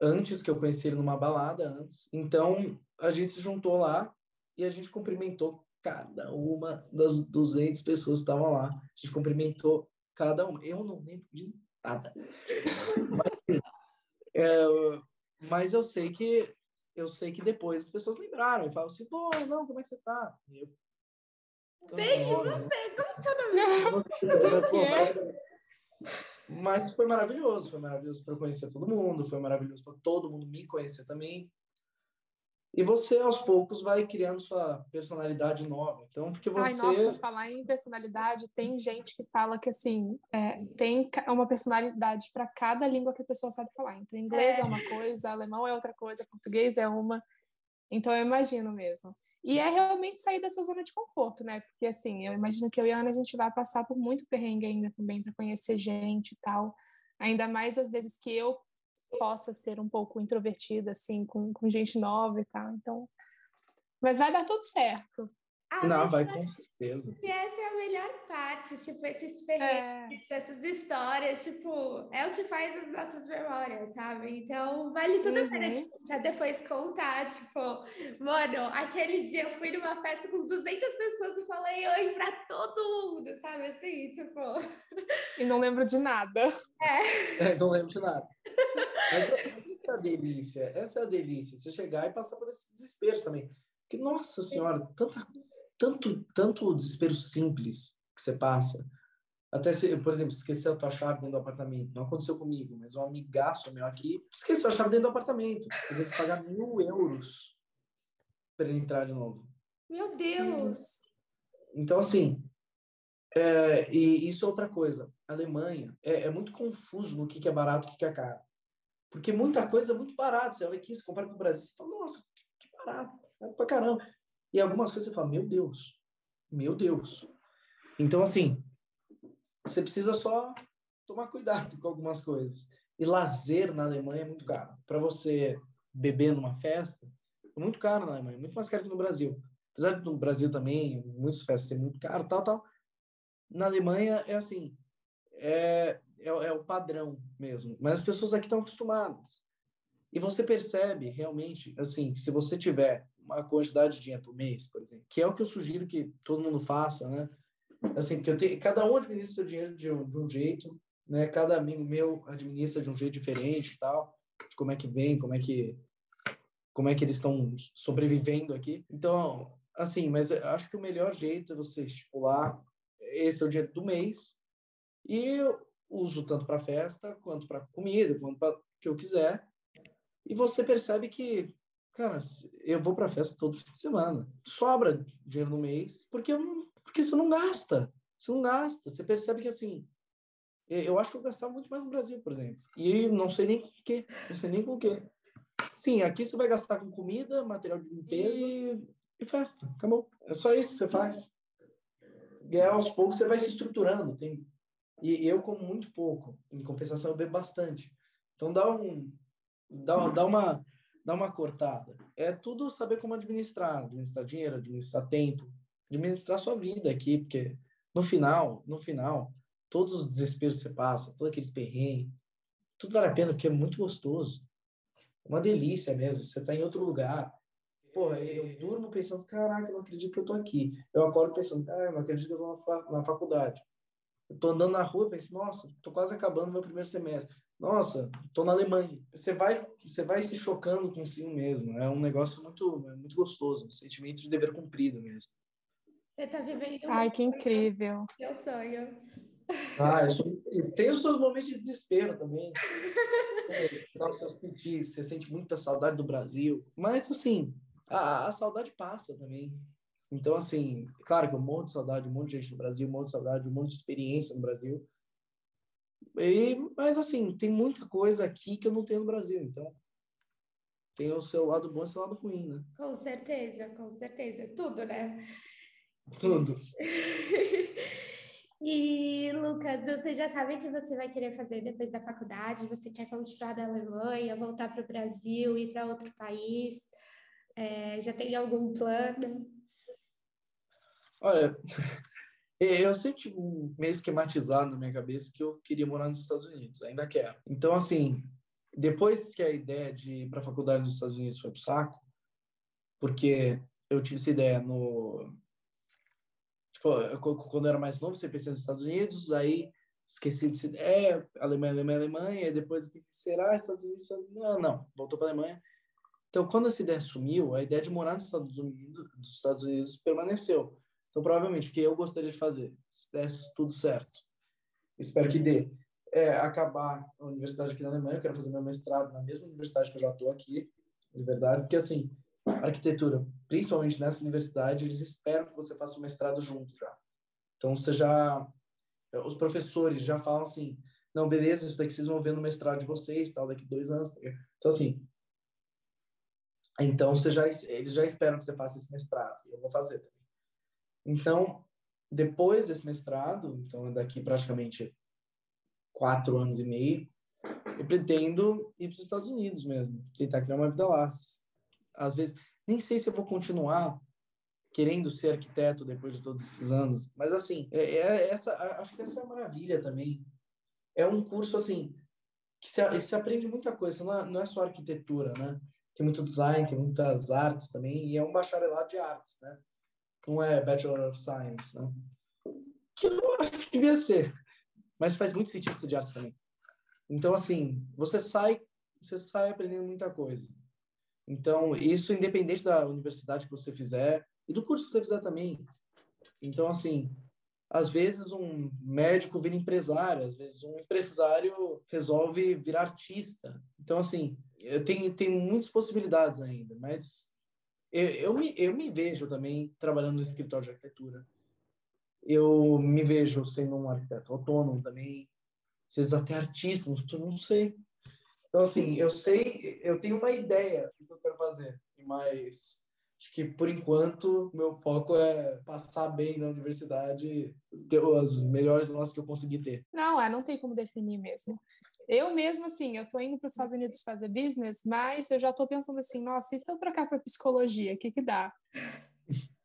antes que eu conheci ele numa balada antes. Então a gente se juntou lá e a gente cumprimentou cada uma das 200 pessoas que estavam lá. A gente cumprimentou cada uma. Eu não lembro de nada. mas, é, mas eu sei que eu sei que depois as pessoas lembraram e falam assim, pô, não, como é que você tá? E eu, Bem, e você? Como seu nome? Você, mas foi maravilhoso, foi maravilhoso para conhecer todo mundo, foi maravilhoso para todo mundo me conhecer também. E você, aos poucos, vai criando sua personalidade nova. Então, porque você... Ai, nossa, falar em personalidade, tem gente que fala que, assim, é, tem uma personalidade para cada língua que a pessoa sabe falar. Então, inglês é. é uma coisa, alemão é outra coisa, português é uma. Então, eu imagino mesmo. E é realmente sair dessa zona de conforto, né? Porque, assim, eu imagino que eu e a Ana, a gente vai passar por muito perrengue ainda também para conhecer gente e tal. Ainda mais às vezes que eu possa ser um pouco introvertida, assim, com, com gente nova e tal. Então, mas vai dar tudo certo. Ah, não, vai com certeza. E essa é a melhor parte, tipo, esses perrengues, é. essas histórias, tipo, é o que faz as nossas memórias, sabe? Então, vale tudo uhum. a pena, uhum. tipo, pra depois contar, tipo, mano, aquele dia eu fui numa festa com 200 pessoas e falei oi pra todo mundo, sabe? Assim, tipo... E não lembro de nada. É. é não lembro de nada. Mas essa é a delícia, essa é a delícia, você chegar e passar por esse desespero também. Porque, nossa senhora, tanta tanto, tanto desespero simples que você passa. Até se, por exemplo, esqueceu a tua chave dentro do apartamento. Não aconteceu comigo, mas um amigaço meu aqui esqueceu a chave dentro do apartamento. Teve que pagar mil euros para ele entrar de novo. Meu Deus! Então, assim, é, e isso é outra coisa. A Alemanha é, é muito confuso no que, que é barato e o que, que é caro. Porque muita coisa é muito barata. Você olha aqui, você compara com o Brasil, você fala, nossa, que barato, é pra caramba. E algumas coisas você fala, meu Deus, meu Deus. Então, assim, você precisa só tomar cuidado com algumas coisas. E lazer na Alemanha é muito caro. Para você beber numa festa, é muito caro na Alemanha, muito mais caro que no Brasil. Apesar de no Brasil também, muitas festas ser muito caro, tal, tal. Na Alemanha é assim, é, é, é o padrão mesmo. Mas as pessoas aqui estão acostumadas. E você percebe realmente, assim, se você tiver uma quantidade de dinheiro por mês, por exemplo, que é o que eu sugiro que todo mundo faça, né? Assim, porque eu tenho, cada um administra seu dinheiro de um, de um jeito, né? Cada amigo meu administra de um jeito diferente e tal, de como é que vem, como é que como é que eles estão sobrevivendo aqui. Então, assim, mas acho que o melhor jeito é você estipular esse é o dinheiro do mês e eu uso tanto para festa quanto para comida, quanto para que eu quiser. E você percebe que Cara, eu vou para festa todo fim de semana. Sobra dinheiro no mês, porque, porque você não gasta. Você não gasta. Você percebe que, assim, eu acho que eu gastava muito mais no Brasil, por exemplo. E não sei nem com o quê. Não sei nem com o quê. Sim, aqui você vai gastar com comida, material de limpeza e, e festa. Acabou. É só isso que você faz. E aí, aos poucos você vai se estruturando. Tem... E eu como muito pouco. Em compensação, eu bebo bastante. Então dá um... Dá, dá uma dá uma cortada. É tudo saber como administrar, administrar dinheiro, administrar tempo, administrar sua vida aqui, porque no final, no final, todos os desesperos que você passa, todos aqueles perrengues, tudo vale a pena porque é muito gostoso. Uma delícia mesmo, você está em outro lugar. Pô, eu durmo pensando, caraca, eu não acredito que eu tô aqui. Eu acordo pensando, ah, eu não acredito que eu tô na faculdade. Eu tô andando na rua penso, nossa, tô quase acabando meu primeiro semestre nossa, estou na Alemanha. Você vai, você vai se chocando consigo mesmo. É um negócio muito, é muito gostoso, um sentimento de dever cumprido mesmo. Você está vivendo. Ai, que incrível. Seu sonho. Ah, tem os seus momentos de desespero também. Dá os seus pedidos, você sente muita saudade do Brasil. Mas, assim, a, a saudade passa também. Então, assim, claro que eu morro de saudade, um monte de gente no Brasil, um monte de saudade, um monte de experiência no Brasil. E, mas, assim, tem muita coisa aqui que eu não tenho no Brasil. Então, tem o seu lado bom e o seu lado ruim, né? Com certeza, com certeza. Tudo, né? Tudo. e, Lucas, você já sabe o que você vai querer fazer depois da faculdade? Você quer continuar na Alemanha, voltar para o Brasil, ir para outro país? É, já tem algum plano? Olha, eu sempre tive um meio esquematizado na minha cabeça que eu queria morar nos Estados Unidos, ainda quero. Então, assim, depois que a ideia de ir para a faculdade nos Estados Unidos foi pro saco, porque eu tive essa ideia no tipo, quando eu era mais novo, você pensa nos Estados Unidos, aí esqueci de ser, é, Alemanha, Alemanha, Alemanha, e depois eu pensei, será Estados Unidos, Estados Unidos? Não, não, voltou para a Alemanha. Então, quando essa ideia sumiu, a ideia de morar nos Estados Unidos, dos Estados Unidos permaneceu. Então, provavelmente, o que eu gostaria de fazer, se desse tudo certo, espero que dê, é acabar a universidade aqui na Alemanha, eu quero fazer meu mestrado na mesma universidade que eu já estou aqui, de verdade, porque, assim, arquitetura, principalmente nessa universidade, eles esperam que você faça o mestrado junto já. Então, você já... Os professores já falam assim, não, beleza, isso daqui vocês vão ver no mestrado de vocês, tal, daqui dois anos. Então, assim, então você já, eles já esperam que você faça esse mestrado, eu vou fazer também. Então, depois desse mestrado, então daqui praticamente quatro anos e meio, eu pretendo ir para os Estados Unidos mesmo, tentar criar uma vida lá. Às vezes, nem sei se eu vou continuar querendo ser arquiteto depois de todos esses anos, mas assim, é, é essa, acho que essa é a maravilha também. É um curso assim que se, se aprende muita coisa, não é, não é só arquitetura, né? Tem muito design, tem muitas artes também, e é um bacharelado de artes, né? Não é Bachelor of Science, né? Que eu acho que devia ser, mas faz muito sentido ser de artes também. Então, assim, você sai, você sai aprendendo muita coisa. Então, isso independente da universidade que você fizer e do curso que você fizer também. Então, assim, às vezes um médico vira empresário, às vezes um empresário resolve virar artista. Então, assim, tem, tem muitas possibilidades ainda, mas eu, eu, me, eu me vejo também trabalhando no escritório de arquitetura. Eu me vejo sendo um arquiteto autônomo também, vezes até artista, não sei. Então, assim, eu sei, eu tenho uma ideia do que eu quero fazer, mas acho que, por enquanto, meu foco é passar bem na universidade, ter as melhores notas que eu conseguir ter. Não, é, não tem como definir mesmo. Eu mesmo, assim, eu tô indo para os Estados Unidos fazer business, mas eu já tô pensando assim, nossa, e se eu trocar para psicologia, o que que dá?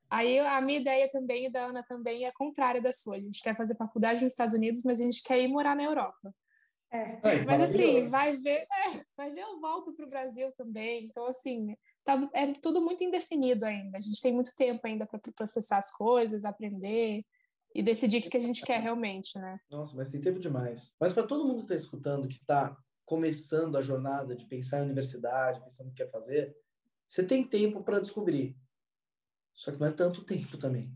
Aí a minha ideia também, e da Ana também, é contrária da sua. A gente quer fazer faculdade nos Estados Unidos, mas a gente quer ir morar na Europa. É. Mas assim, vai ver, é, vai ver, eu volto para o Brasil também. Então, assim, tá, é tudo muito indefinido ainda. A gente tem muito tempo ainda para processar as coisas, aprender e decidir o que, que a gente quer realmente, né? Nossa, mas tem tempo demais. Mas para todo mundo que está escutando, que está começando a jornada de pensar em universidade, pensando o que quer fazer, você tem tempo para descobrir. Só que não é tanto tempo também.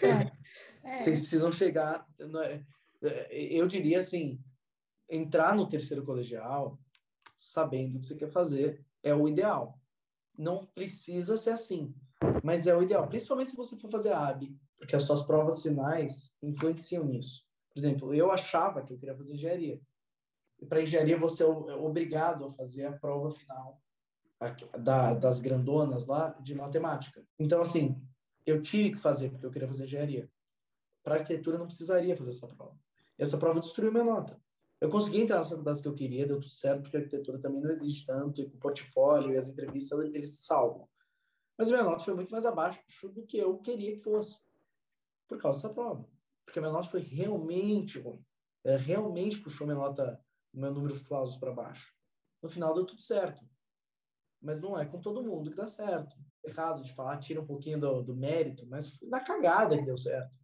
É. Vocês precisam chegar. É, é, eu diria assim, entrar no terceiro colegial sabendo o que você quer fazer é o ideal. Não precisa ser assim, mas é o ideal, principalmente se você for fazer a AB, porque as suas provas finais influenciam nisso. Por exemplo, eu achava que eu queria fazer engenharia. E para engenharia você é, é obrigado a fazer a prova final da, das grandonas lá de matemática. Então, assim, eu tive que fazer porque eu queria fazer engenharia. Para arquitetura não precisaria fazer essa prova. E essa prova destruiu minha nota. Eu consegui entrar nas faculdades que eu queria, deu tudo certo, porque a arquitetura também não existe tanto, e com o portfólio e as entrevistas, eles salvam. Mas minha nota foi muito mais abaixo do que eu queria que fosse, por causa dessa prova. Porque a minha nota foi realmente ruim. Ela realmente puxou minha nota, meu número de clausos para baixo. No final deu tudo certo. Mas não é com todo mundo que dá certo. Errado de falar, tira um pouquinho do, do mérito, mas foi na cagada que deu certo.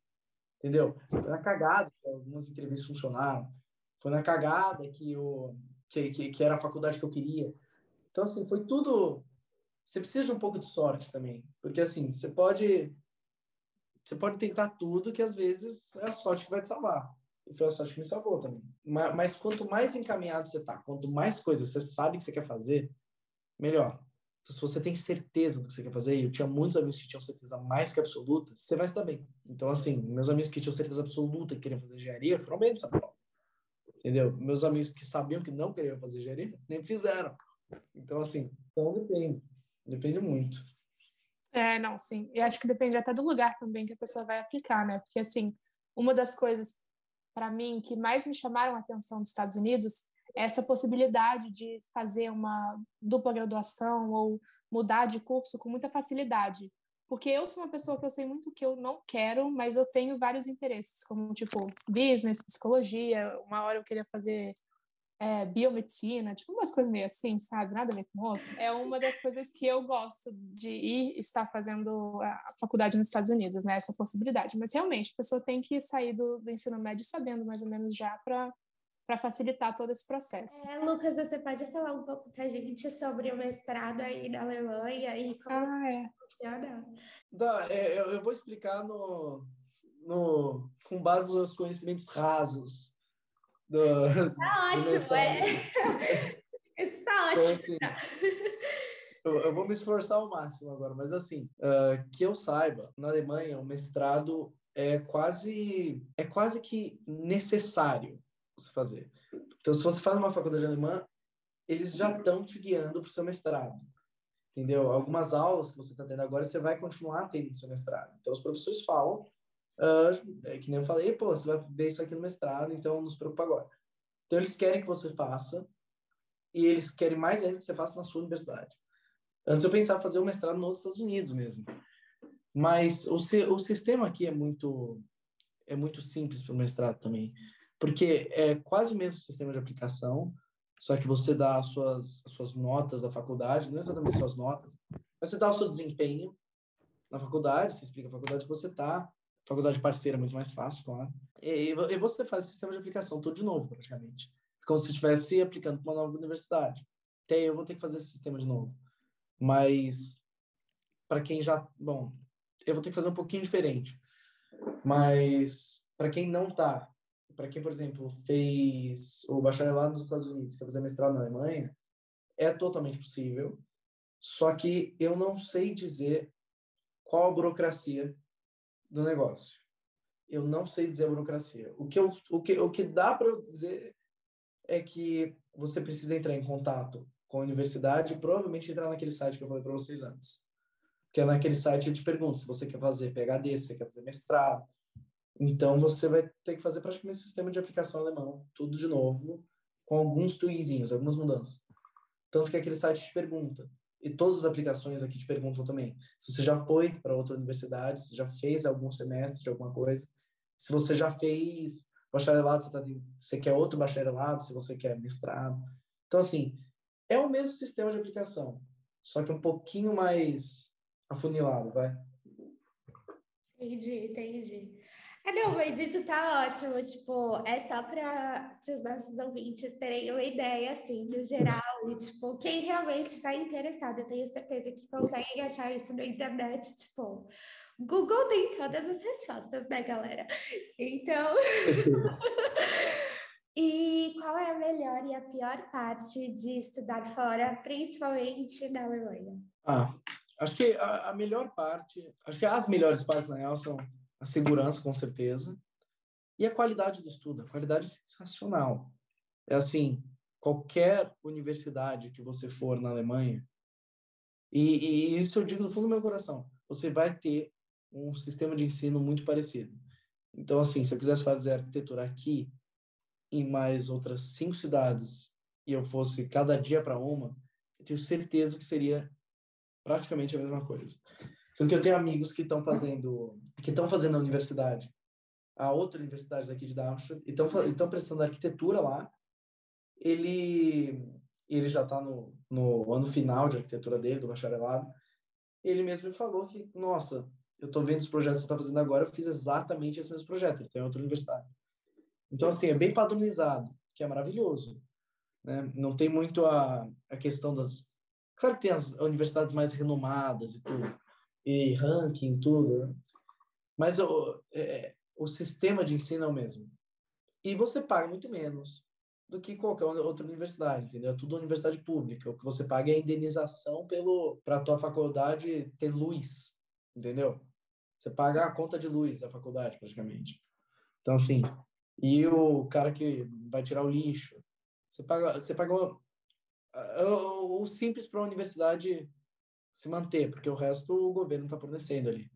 Entendeu? Foi na cagada que algumas entrevistas funcionaram foi na cagada que, o, que, que, que era a faculdade que eu queria. Então, assim, foi tudo. Você precisa de um pouco de sorte também. Porque, assim, você pode. Você pode tentar tudo que às vezes é a sorte que vai te salvar. E foi a sorte que me salvou também. Mas, mas quanto mais encaminhado você tá, quanto mais coisas você sabe que você quer fazer, melhor. Então, se você tem certeza do que você quer fazer, e eu tinha muitos amigos que tinham certeza mais que absoluta, você vai estar bem. Então, assim, meus amigos que tinham certeza absoluta que queriam fazer engenharia foram bem São Paulo. Entendeu? Meus amigos que sabiam que não queriam fazer engenharia, nem fizeram. Então, assim, então depende. Depende muito. É, não, sim. E acho que depende até do lugar também que a pessoa vai aplicar, né? Porque, assim, uma das coisas, para mim, que mais me chamaram a atenção dos Estados Unidos é essa possibilidade de fazer uma dupla graduação ou mudar de curso com muita facilidade. Porque eu sou uma pessoa que eu sei muito o que eu não quero, mas eu tenho vários interesses, como, tipo, business, psicologia. Uma hora eu queria fazer é, biomedicina, tipo umas coisas meio assim, sabe? Nada a ver com outro. É uma das coisas que eu gosto de ir estar fazendo a faculdade nos Estados Unidos, né? Essa possibilidade. Mas realmente, a pessoa tem que sair do, do ensino médio sabendo mais ou menos já para para facilitar todo esse processo. É, Lucas, você pode falar um pouco para a gente sobre o mestrado aí na Alemanha e como ah, é. funciona? Dá, é, eu, eu vou explicar no, no, com base nos conhecimentos rasos do, tá ótimo, é. Isso tá então, ótimo. Então, assim, eu, eu, vou me esforçar ao máximo agora, mas assim, uh, que eu saiba, na Alemanha, o mestrado é quase é quase que necessário você fazer. Então, se você faz uma faculdade alemã, eles já estão te guiando para o seu mestrado. Entendeu? Algumas aulas que você está tendo agora, você vai continuar tendo no seu mestrado. Então, os professores falam Uh, é que nem eu falei, pô, você vai ver isso aqui no mestrado, então não se preocupa agora. Então, eles querem que você faça, e eles querem mais ainda que você faça na sua universidade. Antes eu pensava fazer o mestrado nos Estados Unidos mesmo. Mas o, o sistema aqui é muito é muito simples para o mestrado também, porque é quase o mesmo sistema de aplicação, só que você dá as suas, as suas notas da faculdade, não exatamente suas notas, mas você dá o seu desempenho na faculdade, você explica a faculdade que você está, Faculdade parceira é muito mais fácil, claro. E, e você faz o sistema de aplicação todo de novo, praticamente. Como se estivesse aplicando para uma nova universidade. Até eu vou ter que fazer esse sistema de novo. Mas, para quem já. Bom, eu vou ter que fazer um pouquinho diferente. Mas, para quem não está, para quem, por exemplo, fez o bacharelado nos Estados Unidos, quer fazer mestrado na Alemanha, é totalmente possível. Só que eu não sei dizer qual a burocracia do negócio. Eu não sei dizer a burocracia. O que, eu, o que, o que dá para eu dizer é que você precisa entrar em contato com a universidade e provavelmente entrar naquele site que eu falei para vocês antes. Porque naquele site ele te pergunta se você quer fazer PhD, se você quer fazer mestrado. Então você vai ter que fazer praticamente o sistema de aplicação alemão, tudo de novo, com alguns tweezinhos, algumas mudanças. Tanto que aquele site te pergunta e todas as aplicações aqui te perguntam também se você já foi para outra universidade, se já fez algum semestre de alguma coisa, se você já fez bacharelado, você, tá, você quer outro bacharelado, se você quer mestrado. Então, assim, é o mesmo sistema de aplicação, só que um pouquinho mais afunilado, vai. Entendi, entendi. É, não, mas isso tá ótimo. Tipo, é só para os nossos ouvintes terem uma ideia, assim, no geral. Tipo, quem realmente está interessado, eu tenho certeza que conseguem achar isso na internet. Tipo, Google tem todas as respostas, né, galera? Então. e qual é a melhor e a pior parte de estudar fora, principalmente na Alemanha? Ah, acho que a, a melhor parte, acho que as melhores partes, na real, são a segurança, com certeza, e a qualidade do estudo. A qualidade é sensacional. É assim, qualquer universidade que você for na Alemanha, e, e isso eu digo no fundo do meu coração, você vai ter um sistema de ensino muito parecido. Então, assim, se eu quisesse fazer arquitetura aqui, em mais outras cinco cidades, e eu fosse cada dia para uma, eu tenho certeza que seria praticamente a mesma coisa. Tanto que eu tenho amigos que estão fazendo, que estão fazendo a universidade, a outra universidade daqui de Darmstadt, e estão prestando arquitetura lá. Ele, ele já está no, no ano final de arquitetura dele, do bacharelado. Ele mesmo me falou que, nossa, eu estou vendo os projetos que você está fazendo agora, eu fiz exatamente esse mesmo projeto, ele tem outra universidade. Então, assim, é bem padronizado, que é maravilhoso. Né? Não tem muito a, a questão das... Claro que tem as universidades mais renomadas e tudo, e ranking, tudo. Né? Mas o, é, o sistema de ensino é o mesmo. E você paga muito menos do que qualquer outra universidade, entendeu? É tudo universidade pública. O que você paga é a indenização pelo para a tua faculdade ter luz, entendeu? Você paga a conta de luz da faculdade, praticamente. Então, assim, e o cara que vai tirar o lixo, você paga, você paga o, o simples para a universidade se manter, porque o resto o governo está fornecendo ali.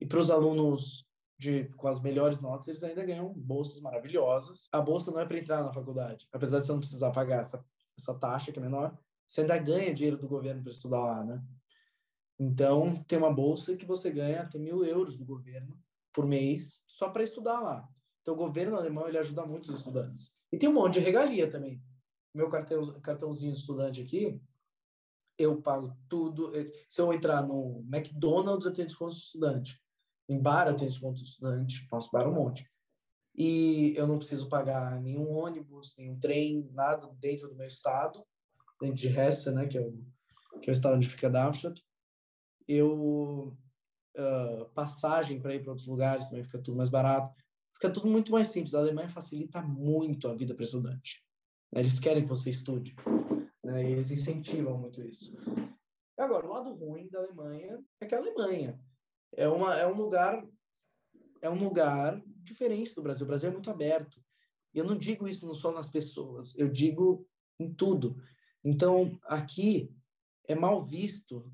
E para os alunos de, com as melhores notas, eles ainda ganham bolsas maravilhosas. A bolsa não é para entrar na faculdade, apesar de você não precisar pagar essa, essa taxa que é menor, você ainda ganha dinheiro do governo para estudar lá, né? Então, tem uma bolsa que você ganha até mil euros do governo por mês só para estudar lá. Então, o governo alemão ele ajuda muito os estudantes. E tem um monte de regalia também. Meu cartão, cartãozinho estudante aqui, eu pago tudo. Se eu entrar no McDonald's, eu tenho desconto de estudante. Em bar eu tenho desconto de estudante, posso bar um monte. E eu não preciso pagar nenhum ônibus, nenhum trem, nada dentro do meu estado, dentro de Hesse, né, que é o, que é o estado onde fica Darmstadt. Eu uh, passagem para ir para outros lugares também fica tudo mais barato. Fica tudo muito mais simples. A Alemanha facilita muito a vida para estudante. Eles querem que você estude. Né? Eles incentivam muito isso. Agora, o lado ruim da Alemanha é que a Alemanha é, uma, é um lugar é um lugar diferente do Brasil. O Brasil é muito aberto. E eu não digo isso só nas pessoas, eu digo em tudo. Então, aqui é mal visto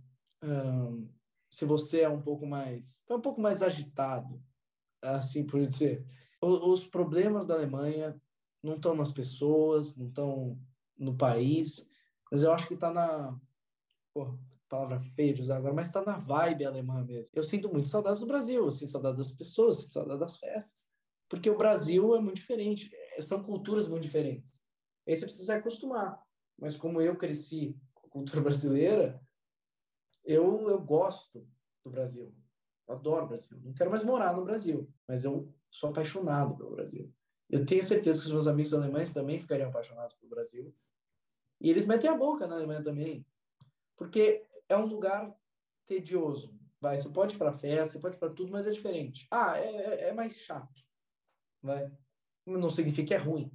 se você é um pouco mais é um pouco mais agitado, assim por dizer. Os problemas da Alemanha não estão nas pessoas, não estão no país, mas eu acho que está na pô, palavra feia de usar agora, mas está na vibe alemã mesmo. Eu sinto muito saudades do Brasil, eu sinto saudade das pessoas, sinto saudade das festas, porque o Brasil é muito diferente, é, são culturas muito diferentes. Aí você precisa se acostumar. Mas como eu cresci com a cultura brasileira, eu, eu gosto do Brasil. Eu adoro o Brasil. Não quero mais morar no Brasil, mas eu sou apaixonado pelo Brasil. Eu tenho certeza que os meus amigos alemães também ficariam apaixonados pelo Brasil. E eles metem a boca na Alemanha também. Porque é um lugar tedioso. Vai, você pode ir para festa, você pode ir para tudo, mas é diferente. Ah, é, é, é mais chato. Vai. Não significa que é ruim.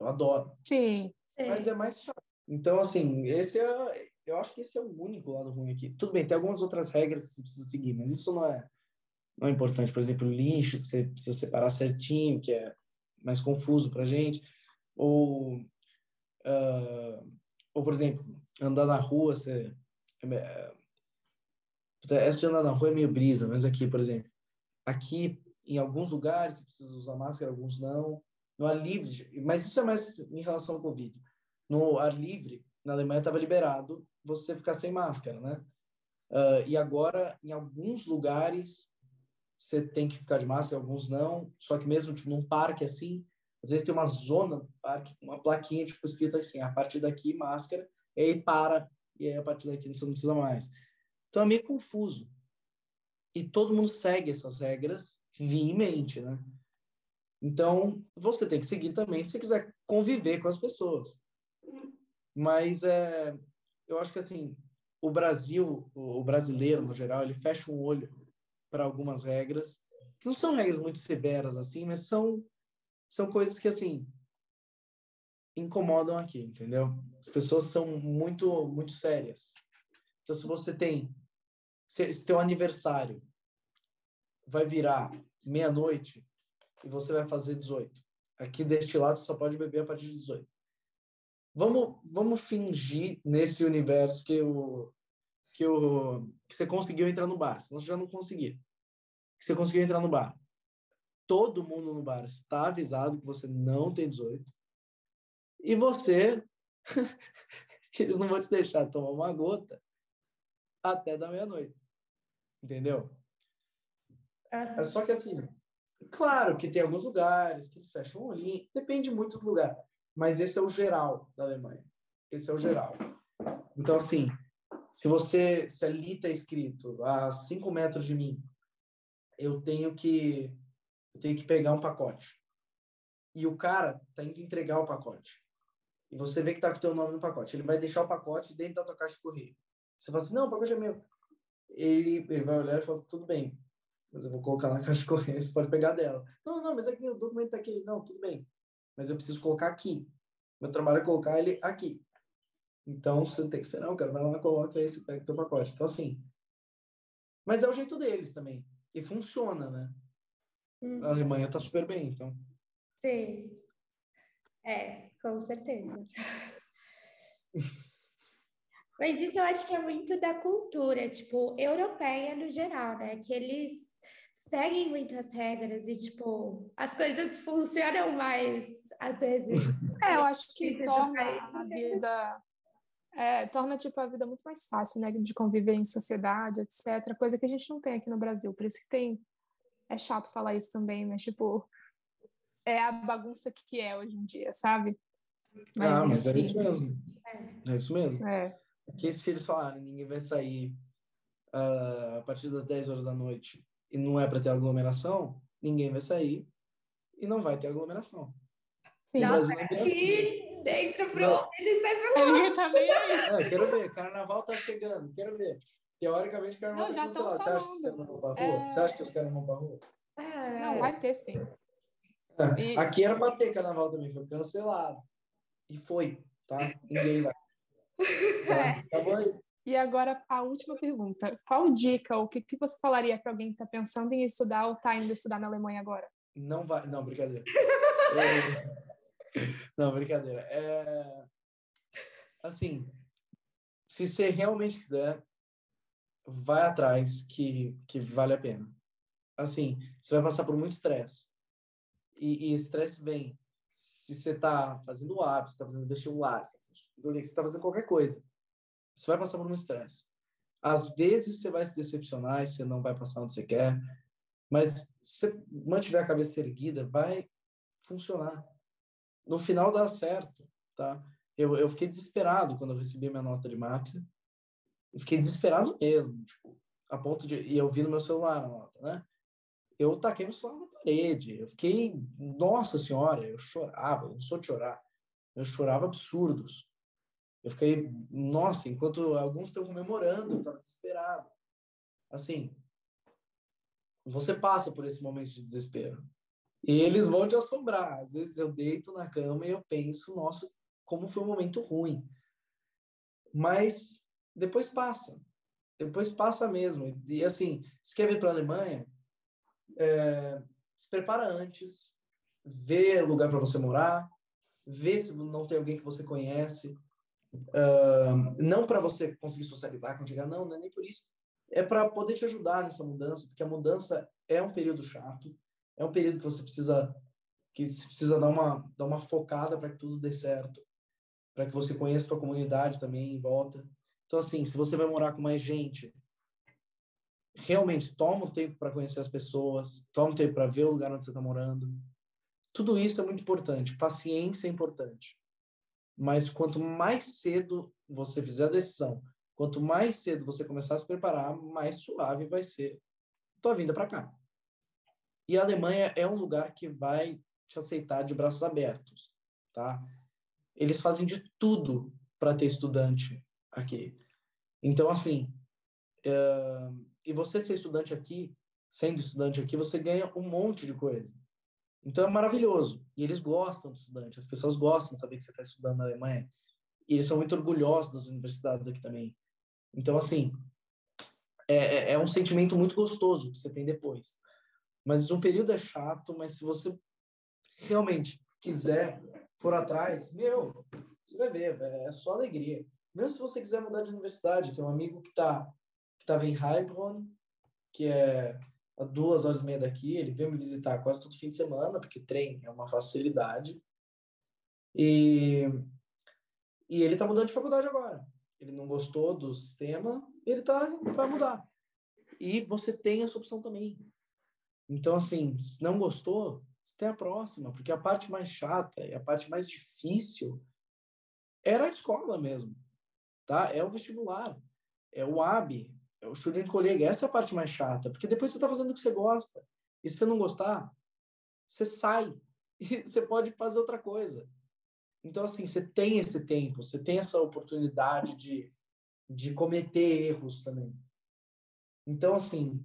Eu adoro. Sim. Mas é mais chato. Então, assim, esse é, eu acho que esse é o único lado ruim aqui. Tudo bem, tem algumas outras regras que você precisa seguir, mas isso não é, não é importante. Por exemplo, o lixo, que você precisa separar certinho, que é mais confuso para gente. Ou, uh, ou, por exemplo, andar na rua, você essa de andar na rua é meio brisa, mas aqui, por exemplo, aqui em alguns lugares você precisa usar máscara, alguns não. No ar livre, mas isso é mais em relação ao Covid. No ar livre, na Alemanha estava liberado você ficar sem máscara, né? Uh, e agora, em alguns lugares, você tem que ficar de máscara, alguns não. Só que mesmo tipo, num parque assim, às vezes tem uma zona do parque, uma plaquinha tipo escrita assim, a partir daqui máscara, e aí para e aí a partir daqui você não precisa mais. Então é meio confuso. E todo mundo segue essas regras veemente, né? Então, você tem que seguir também se quiser conviver com as pessoas. Mas é, eu acho que assim, o Brasil, o brasileiro no geral, ele fecha um olho para algumas regras, que não são regras muito severas assim, mas são são coisas que assim incomodam aqui, entendeu? As pessoas são muito, muito sérias. Então, se você tem, se, se teu aniversário vai virar meia-noite e você vai fazer 18, aqui deste lado só pode beber a partir de 18. Vamos, vamos fingir nesse universo que o que, o, que você conseguiu entrar no bar, senão você já não conseguia. Que você conseguiu entrar no bar. Todo mundo no bar está avisado que você não tem 18 e você, eles não vão te deixar tomar uma gota até da meia-noite. Entendeu? É só que assim, claro que tem alguns lugares que eles fecham o olhinho, depende muito do lugar. Mas esse é o geral da Alemanha. Esse é o geral. Então, assim, se você, se ali está escrito a cinco metros de mim, eu tenho que, eu tenho que pegar um pacote. E o cara está indo entregar o pacote e você vê que está com o teu nome no pacote. Ele vai deixar o pacote dentro da tua caixa de correio. Você fala assim, não, o pacote é meu. Ele, ele vai olhar e fala, tudo bem, mas eu vou colocar na caixa de correio, você pode pegar dela. Não, não, mas aqui o documento está aqui. Não, tudo bem. mas eu preciso colocar aqui. Meu trabalho é colocar ele aqui. Então, você tem que esperar, o cara vai lá, coloca esse, pega o teu pacote. Então, assim, mas é o jeito deles também. E funciona, né? Uhum. A Alemanha tá super bem, então. Sim. É, com certeza. Mas isso eu acho que é muito da cultura, tipo, europeia no geral, né? Que eles seguem muitas regras e, tipo, as coisas funcionam mais, às vezes. É, eu acho que torna a vida... É, torna, tipo, a vida muito mais fácil, né? De conviver em sociedade, etc. Coisa que a gente não tem aqui no Brasil. Por isso que tem... É chato falar isso também, mas, tipo... É a bagunça que é hoje em dia, sabe? Mas, ah, mas é isso mesmo. É, é isso mesmo. É. Aqui, se eles falarem, ninguém vai sair uh, a partir das 10 horas da noite e não é para ter aglomeração, ninguém vai sair e não vai ter aglomeração. Sim. Nossa, aqui assim. dentro pro ele sai pra lá. Ele tá. É, quero ver, carnaval tá chegando, quero ver. Teoricamente, carnaval não, já estão falando. Você acha que os caras vão pra rua? É... Não, vai ter sim. É. E... Aqui era para ter carnaval também, foi cancelado. E foi, tá? Ninguém vai. Tá, tá bom aí. E agora a última pergunta. Qual dica, o que, que você falaria para alguém que está pensando em estudar ou está indo estudar na Alemanha agora? Não vai. Não, brincadeira. é... Não, brincadeira. É... Assim, se você realmente quiser, vai atrás que, que vale a pena. Assim, você vai passar por muito estresse. E estresse vem se você está fazendo o hábito, está fazendo vestibular, você está fazendo qualquer coisa você vai passar por um estresse. Às vezes você vai se decepcionar e você não vai passar onde você quer, mas se você mantiver a cabeça erguida, vai funcionar. No final dá certo, tá? Eu, eu fiquei desesperado quando eu recebi minha nota de maths. Eu fiquei desesperado mesmo, tipo, a ponto de... E eu vi no meu celular a nota, né? Eu taquei no celular na parede. Eu fiquei... Nossa Senhora, eu chorava. Eu não sou de chorar. Eu chorava absurdos. Eu fiquei, nossa, enquanto alguns estão comemorando, eu estava desesperado. Assim, você passa por esse momento de desespero. E eles vão te assombrar. Às vezes eu deito na cama e eu penso, nossa, como foi um momento ruim. Mas depois passa. Depois passa mesmo. E assim, se quer vir para a Alemanha, é, se prepara antes, vê lugar para você morar, vê se não tem alguém que você conhece, Uh, não para você conseguir socializar com chegar, não, não é nem por isso. É para poder te ajudar nessa mudança, porque a mudança é um período chato, é um período que você precisa que você precisa dar uma dar uma focada para que tudo dê certo, para que você conheça a comunidade também em volta. Então assim, se você vai morar com mais gente, realmente toma o tempo para conhecer as pessoas, toma o tempo para ver o lugar onde você está morando. Tudo isso é muito importante. Paciência é importante. Mas quanto mais cedo você fizer a decisão, quanto mais cedo você começar a se preparar, mais suave vai ser tua vinda para cá. E a Alemanha é um lugar que vai te aceitar de braços abertos, tá? Eles fazem de tudo para ter estudante aqui. Então, assim, uh, e você ser estudante aqui, sendo estudante aqui, você ganha um monte de coisa. Então é maravilhoso. E eles gostam do estudante, as pessoas gostam de saber que você está estudando na Alemanha. E eles são muito orgulhosos das universidades aqui também. Então, assim, é, é, é um sentimento muito gostoso que você tem depois. Mas um período é chato, mas se você realmente quiser, for atrás, meu, você vai ver, é só alegria. Mesmo se você quiser mudar de universidade, tem um amigo que está que tava em Heilbronn, que é a duas horas e meia daqui. Ele veio me visitar quase todo fim de semana, porque trem é uma facilidade. E, e ele está mudando de faculdade agora. Ele não gostou do sistema, ele está para mudar. E você tem essa opção também. Então, assim, se não gostou, tem a próxima, porque a parte mais chata e a parte mais difícil era a escola mesmo, tá? É o vestibular, é o AB, o Shooting Colega, essa é a parte mais chata, porque depois você está fazendo o que você gosta. E se você não gostar, você sai e você pode fazer outra coisa. Então, assim, você tem esse tempo, você tem essa oportunidade de, de cometer erros também. Então, assim,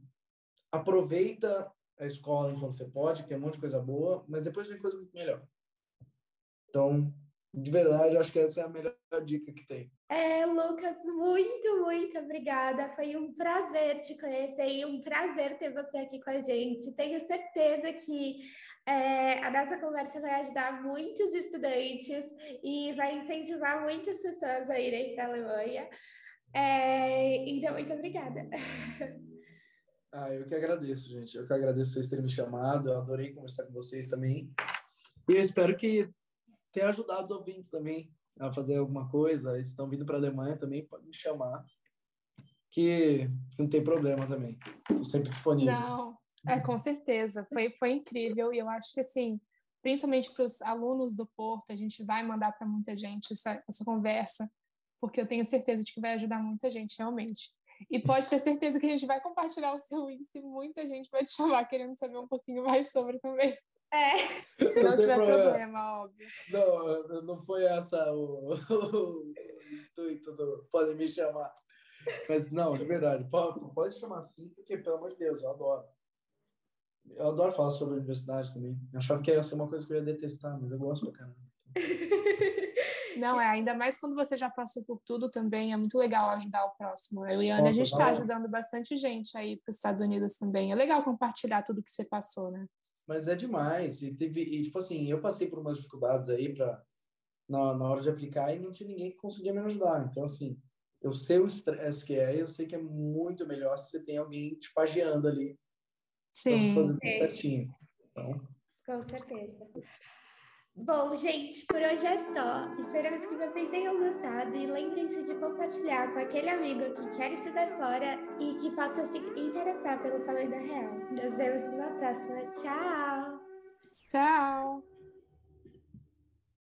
aproveita a escola enquanto você pode, é um monte de coisa boa, mas depois vem coisa muito melhor. Então, de verdade, acho que essa é a melhor dica que tem. É, Lucas, muito, muito obrigada. Foi um prazer te conhecer e um prazer ter você aqui com a gente. Tenho certeza que é, a nossa conversa vai ajudar muitos estudantes e vai incentivar muitas pessoas a irem para a Alemanha. É, então, muito obrigada. Ah, eu que agradeço, gente. Eu que agradeço vocês terem me chamado. Eu adorei conversar com vocês também. E eu espero que tenha ajudado os ouvintes também a fazer alguma coisa. Estão vindo para a Alemanha também, pode me chamar. Que, que não tem problema também. Estou sempre disponível. Não, é, com certeza. Foi, foi incrível. E eu acho que, assim, principalmente para os alunos do Porto, a gente vai mandar para muita gente essa, essa conversa, porque eu tenho certeza de que vai ajudar muita gente, realmente. E pode ter certeza que a gente vai compartilhar o seu índice e muita gente vai te chamar querendo saber um pouquinho mais sobre também. É. Se não, não tiver problema. problema. óbvio. Não, não foi essa o, o intuito do podem me chamar. Mas não, de verdade, pode, pode chamar sim, porque, pelo amor de Deus, eu adoro. Eu adoro falar sobre a universidade também. Eu achava que ia ser uma coisa que eu ia detestar, mas eu gosto pra caramba. Não, é ainda mais quando você já passou por tudo também, é muito legal ajudar o próximo. Eu e a Ana, a gente está ajudando bastante gente aí para os Estados Unidos também. É legal compartilhar tudo que você passou, né? Mas é demais. E, teve, e tipo assim, eu passei por umas dificuldades aí para na, na hora de aplicar e não tinha ninguém que conseguia me ajudar. Então, assim, eu sei o estresse que é, eu sei que é muito melhor se você tem alguém te pageando ali. Sim. Pra fazer tudo certinho. Então... Com certeza. Bom, gente, por hoje é só. Esperamos que vocês tenham gostado e lembrem-se de compartilhar com aquele amigo que quer estudar fora e que possa se interessar pelo Falando da Real. Nos vemos numa próxima. Tchau! Tchau!